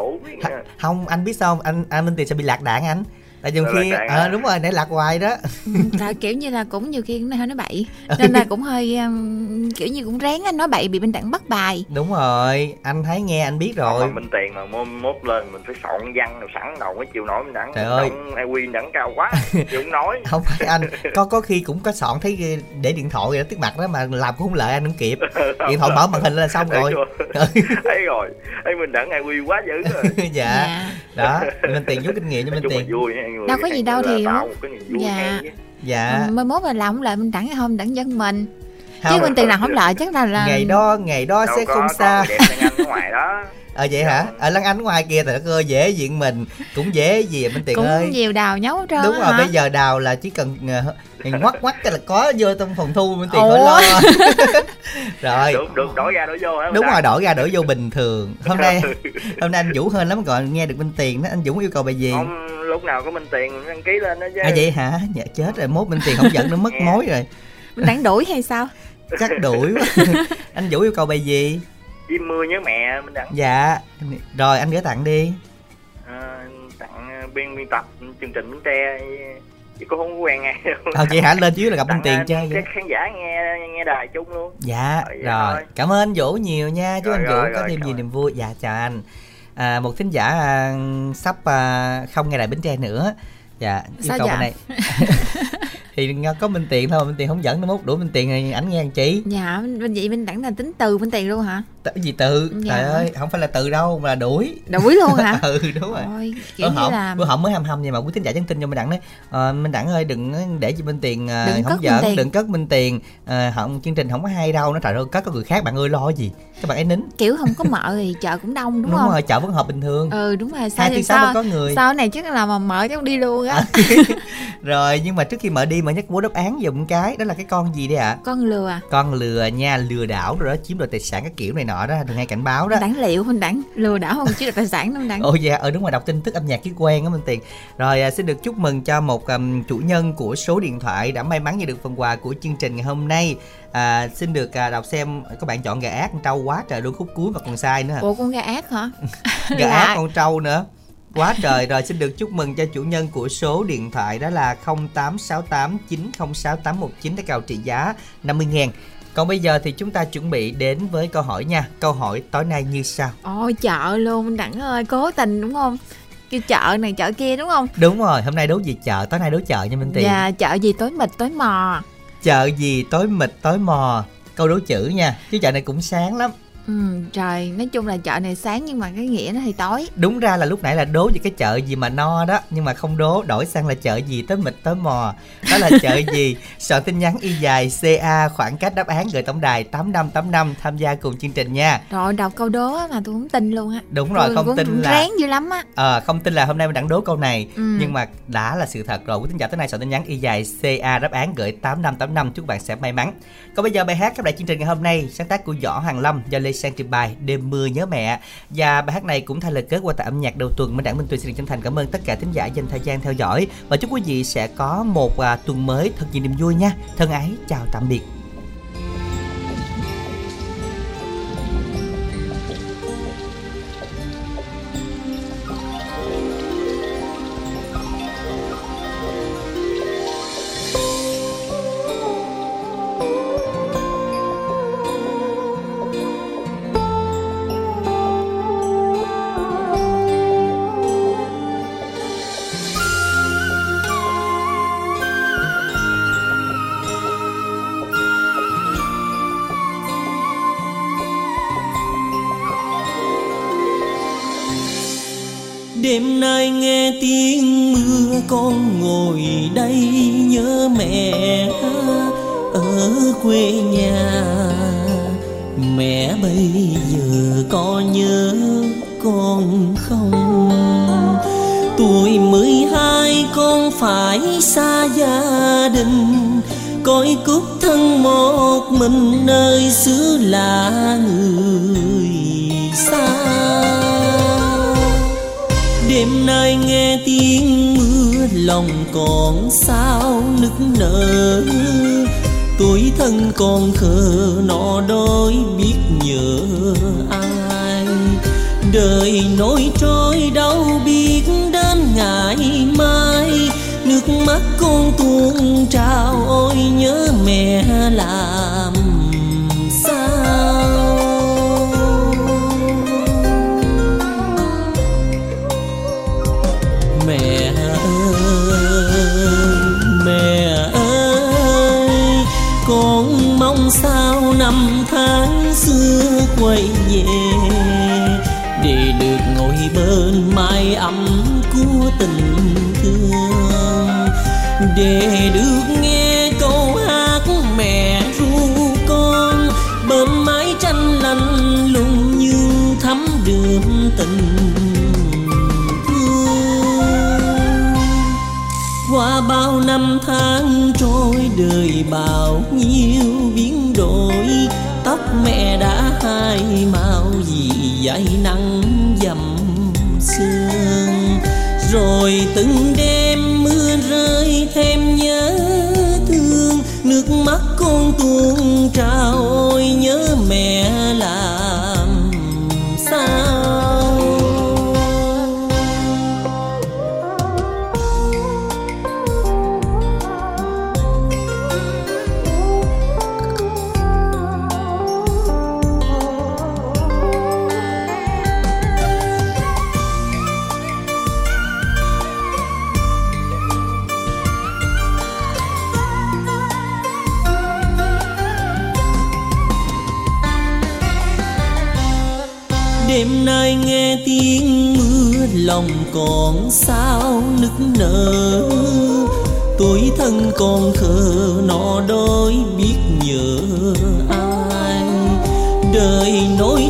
không anh biết sao anh anh minh tiền sẽ bị lạc đạn anh tại nhiều khi đàn à, đúng rồi nãy lạc hoài đó. Là kiểu như là cũng nhiều khi cũng hơi nói bậy nên là cũng hơi um, kiểu như cũng ráng anh nói bậy bị bên đẳng bắt bài. Đúng rồi anh thấy nghe anh biết rồi. mà minh tiền mà mốt, mốt lên mình phải soạn văn rồi sẵn đầu mới chịu nổi mình đẳng Trời ơi. ai quy đẳng cao quá chịu không nói không phải anh có có khi cũng có soạn thấy để điện thoại ở trước mặt đó mà làm cũng không lợi anh không kịp. Điện thoại mở màn hình lên là xong rồi. thấy rồi thấy mình đẳng ai quy quá dữ rồi. Dạ. Đó minh tiền rút kinh nghiệm cho là tiền. vui người đâu có gì đâu thì tạo một cái niềm vui dạ. chứ. dạ. Mai mốt mà làm không lại mình đẳng hay không? Đẳng dân mình. Chứ Không. bên tiền làm không lợi chắc là là ngày đó ngày đó đâu sẽ có không có xa. đẹp ngoài đó ờ vậy hả? Ở lăng ánh ngoài kia thì cơ dễ diện mình cũng dễ gì minh tiền cũng ơi. nhiều đào nhấu hết trơn đúng rồi hả? bây giờ đào là chỉ cần ngoắt ngoắt cái là có vô trong phòng thu minh tiền khỏi Ủa? lo. Rồi. Được được đổi ra đổi vô hả đúng rồi đổi ra đổi vô bình thường. Hôm nay hôm nay anh vũ hên lắm còn nghe được minh tiền đó anh vũ yêu cầu bài gì? Không lúc nào có minh tiền đăng ký lên đó chứ. À vậy hả? Dạ chết rồi mốt minh tiền không dẫn nó mất mối rồi. Mình đẳng đuổi hay sao? Chắc đuổi quá. Anh vũ yêu cầu bài gì chim mưa nhớ mẹ mình đăng dạ. Rồi anh gửi tặng đi. À, tặng ờ, biên biên tập chương trình bến tre chứ cô không quen nghe. Đâu vậy hả? Lên chứ là gặp minh Tặng, tiền chơi các khán giả nghe nghe đài chung luôn. Dạ Rồi, rồi. thôi. cảm ơn anh vũ nhiều nha chúc Rồi, anh vũ rồi, có rồi, thêm nhiều rồi. niềm vui. Dạ chào anh. À, một thính giả à, sắp à, không nghe đài bến tre nữa. Dạ yêu Sao cầu dạ? bên này. Thì có minh tiền thôi minh tiền không dẫn nó mốt. Đủ minh tiền thì ảnh nghe anh chị dạ bên vậy bên đẳng là tính từ bên tiền luôn hả Tự gì tự Dạ. trời ơi không phải là từ đâu mà là đuổi. Đuổi luôn hả? Ừ đúng rồi. Ôi, kiểu bữa hổm là bữa hổm mới hăm hăm nhưng mà. Quý thính giả nhắn tin cho minh đẳng đấy. Ờ, minh đẳng ơi đừng để cho minh tiền à, Đừng không giỡn Tiền. đừng cất minh tiền. À, không chương trình không có hay đâu. Nó trời ơi cất có người khác bạn ơi lo gì? Các bạn ấy nín. Kiểu không có mợ thì chợ cũng đông đúng, đúng, không? rồi chợ vẫn họp bình thường. Ừ đúng rồi. Sao hai tiếng vẫn có người. sau này chắc là mà mở chắc đi luôn á. Rồi nhưng mà trước khi mở đi mà nhắc bố đáp án giùm cái đó là cái con gì đây ạ? Con lừa. Con lừa nha lừa đảo rồi đó chiếm đoạt tài sản cái kiểu này nọ đó thường hay cảnh báo đó. Đẳng liệu không đẳng lừa đảo không chứ được tài sản đâu đẳng Ồ dạ, ở đúng ngoài đọc tin tức âm nhạc ký quen á Minh Tiền. Rồi à, xin được chúc mừng cho một um, chủ nhân của số điện thoại đã may mắn nhận được phần quà của chương trình ngày hôm nay. À, Xin được à, đọc xem các bạn chọn gà ác con trâu quá trời luôn khúc cuối mà còn sai nữa ủa con gà ác hả? Gà ác con trâu nữa. Quá trời. Rồi xin được chúc mừng cho chủ nhân của số điện thoại đó là 0868 906 819 đã cào trị giá 50 ngàn còn bây giờ thì chúng ta chuẩn bị đến với câu hỏi nha. Câu hỏi tối nay như sau. Ôi chợ luôn đẳng ơi cố tình đúng không? Kêu chợ này chợ kia đúng không? Đúng rồi, hôm nay đố gì chợ, tối nay đố chợ nha Minh Tiền. Dạ chợ gì tối mịt tối mò. Chợ gì tối mịt tối mò? Câu đố chữ nha Chứ chợ này cũng sáng lắm ừ trời nói chung là chợ này sáng nhưng mà cái nghĩa nó thì tối. Đúng ra là lúc nãy là đố về cái chợ gì mà no đó Nhưng mà không đố Đổi sang là chợ gì tối mịt tối mò. Đó là chợ gì? Soạn tin nhắn y dài CA khoảng cách đáp án gửi tổng đài 8585 Tham gia cùng chương trình nha. Rồi đọc câu đố mà tôi không tin luôn á. Đúng rồi, Tôi không cũng tin là- ráng dữ lắm á. Ờ, không tin là hôm nay mình đang đố câu này. Ừ. Nhưng mà đã là sự thật rồi Quý tín giả tới nay soạn tin nhắn y dài CA đáp án gửi 8585 Chúc bạn sẽ may mắn. Còn bây giờ bài hát khép lại chương trình ngày hôm nay Sáng tác của Võ Hoàng Lâm do Lê Sang trình bày Đêm mưa nhớ mẹ. Và bài hát này cũng thay lời kết qua tại âm nhạc đầu tuần. Minh Đảng Minh Tuyền xin được chân thành cảm ơn tất cả thính giả dành thời gian theo dõi. Và chúc quý vị sẽ có một à, tuần mới thật nhiều niềm vui nha. Thân ái chào tạm biệt. Mình nơi xứ lạ người xa. Đêm nay nghe tiếng mưa, lòng còn sao nức nở. Tuổi thân còn khờ, nọ đôi biết nhớ ai. Đời nỗi trôi đâu biết đến ngày mai. Nước mắt con tuôn trào ôi nhớ mẹ làm để được nghe câu hát mẹ ru con. Bên mái tranh lạnh lùng nhưng thắm đường tình thương. Qua bao năm tháng trôi đời bao nhiêu biến đổi, tóc mẹ đã hai màu gì dãy nắng dầm sương. Rồi từng đêm lòng còn sao nức nở. Tuổi thân còn thơ, nọ đôi biết nhớ ai. Đời nỗi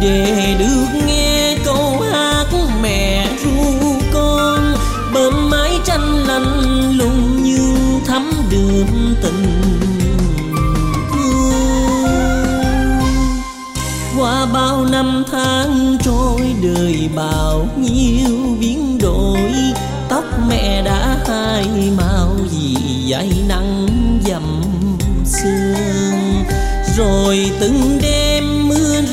để được nghe câu hát mẹ ru con. Bơm mái tranh lạnh lùng nhưng thắm đường tình qua bao năm tháng trôi đời bao nhiêu biến đổi, tóc mẹ đã hai màu gì dải nắng dầm sương. Rồi từng đêm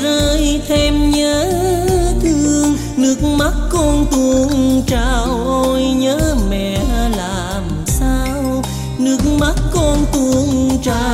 rơi thêm nhớ thương. Nước mắt con tuôn trào, ôi nhớ mẹ làm sao? Nước mắt con tuôn trào.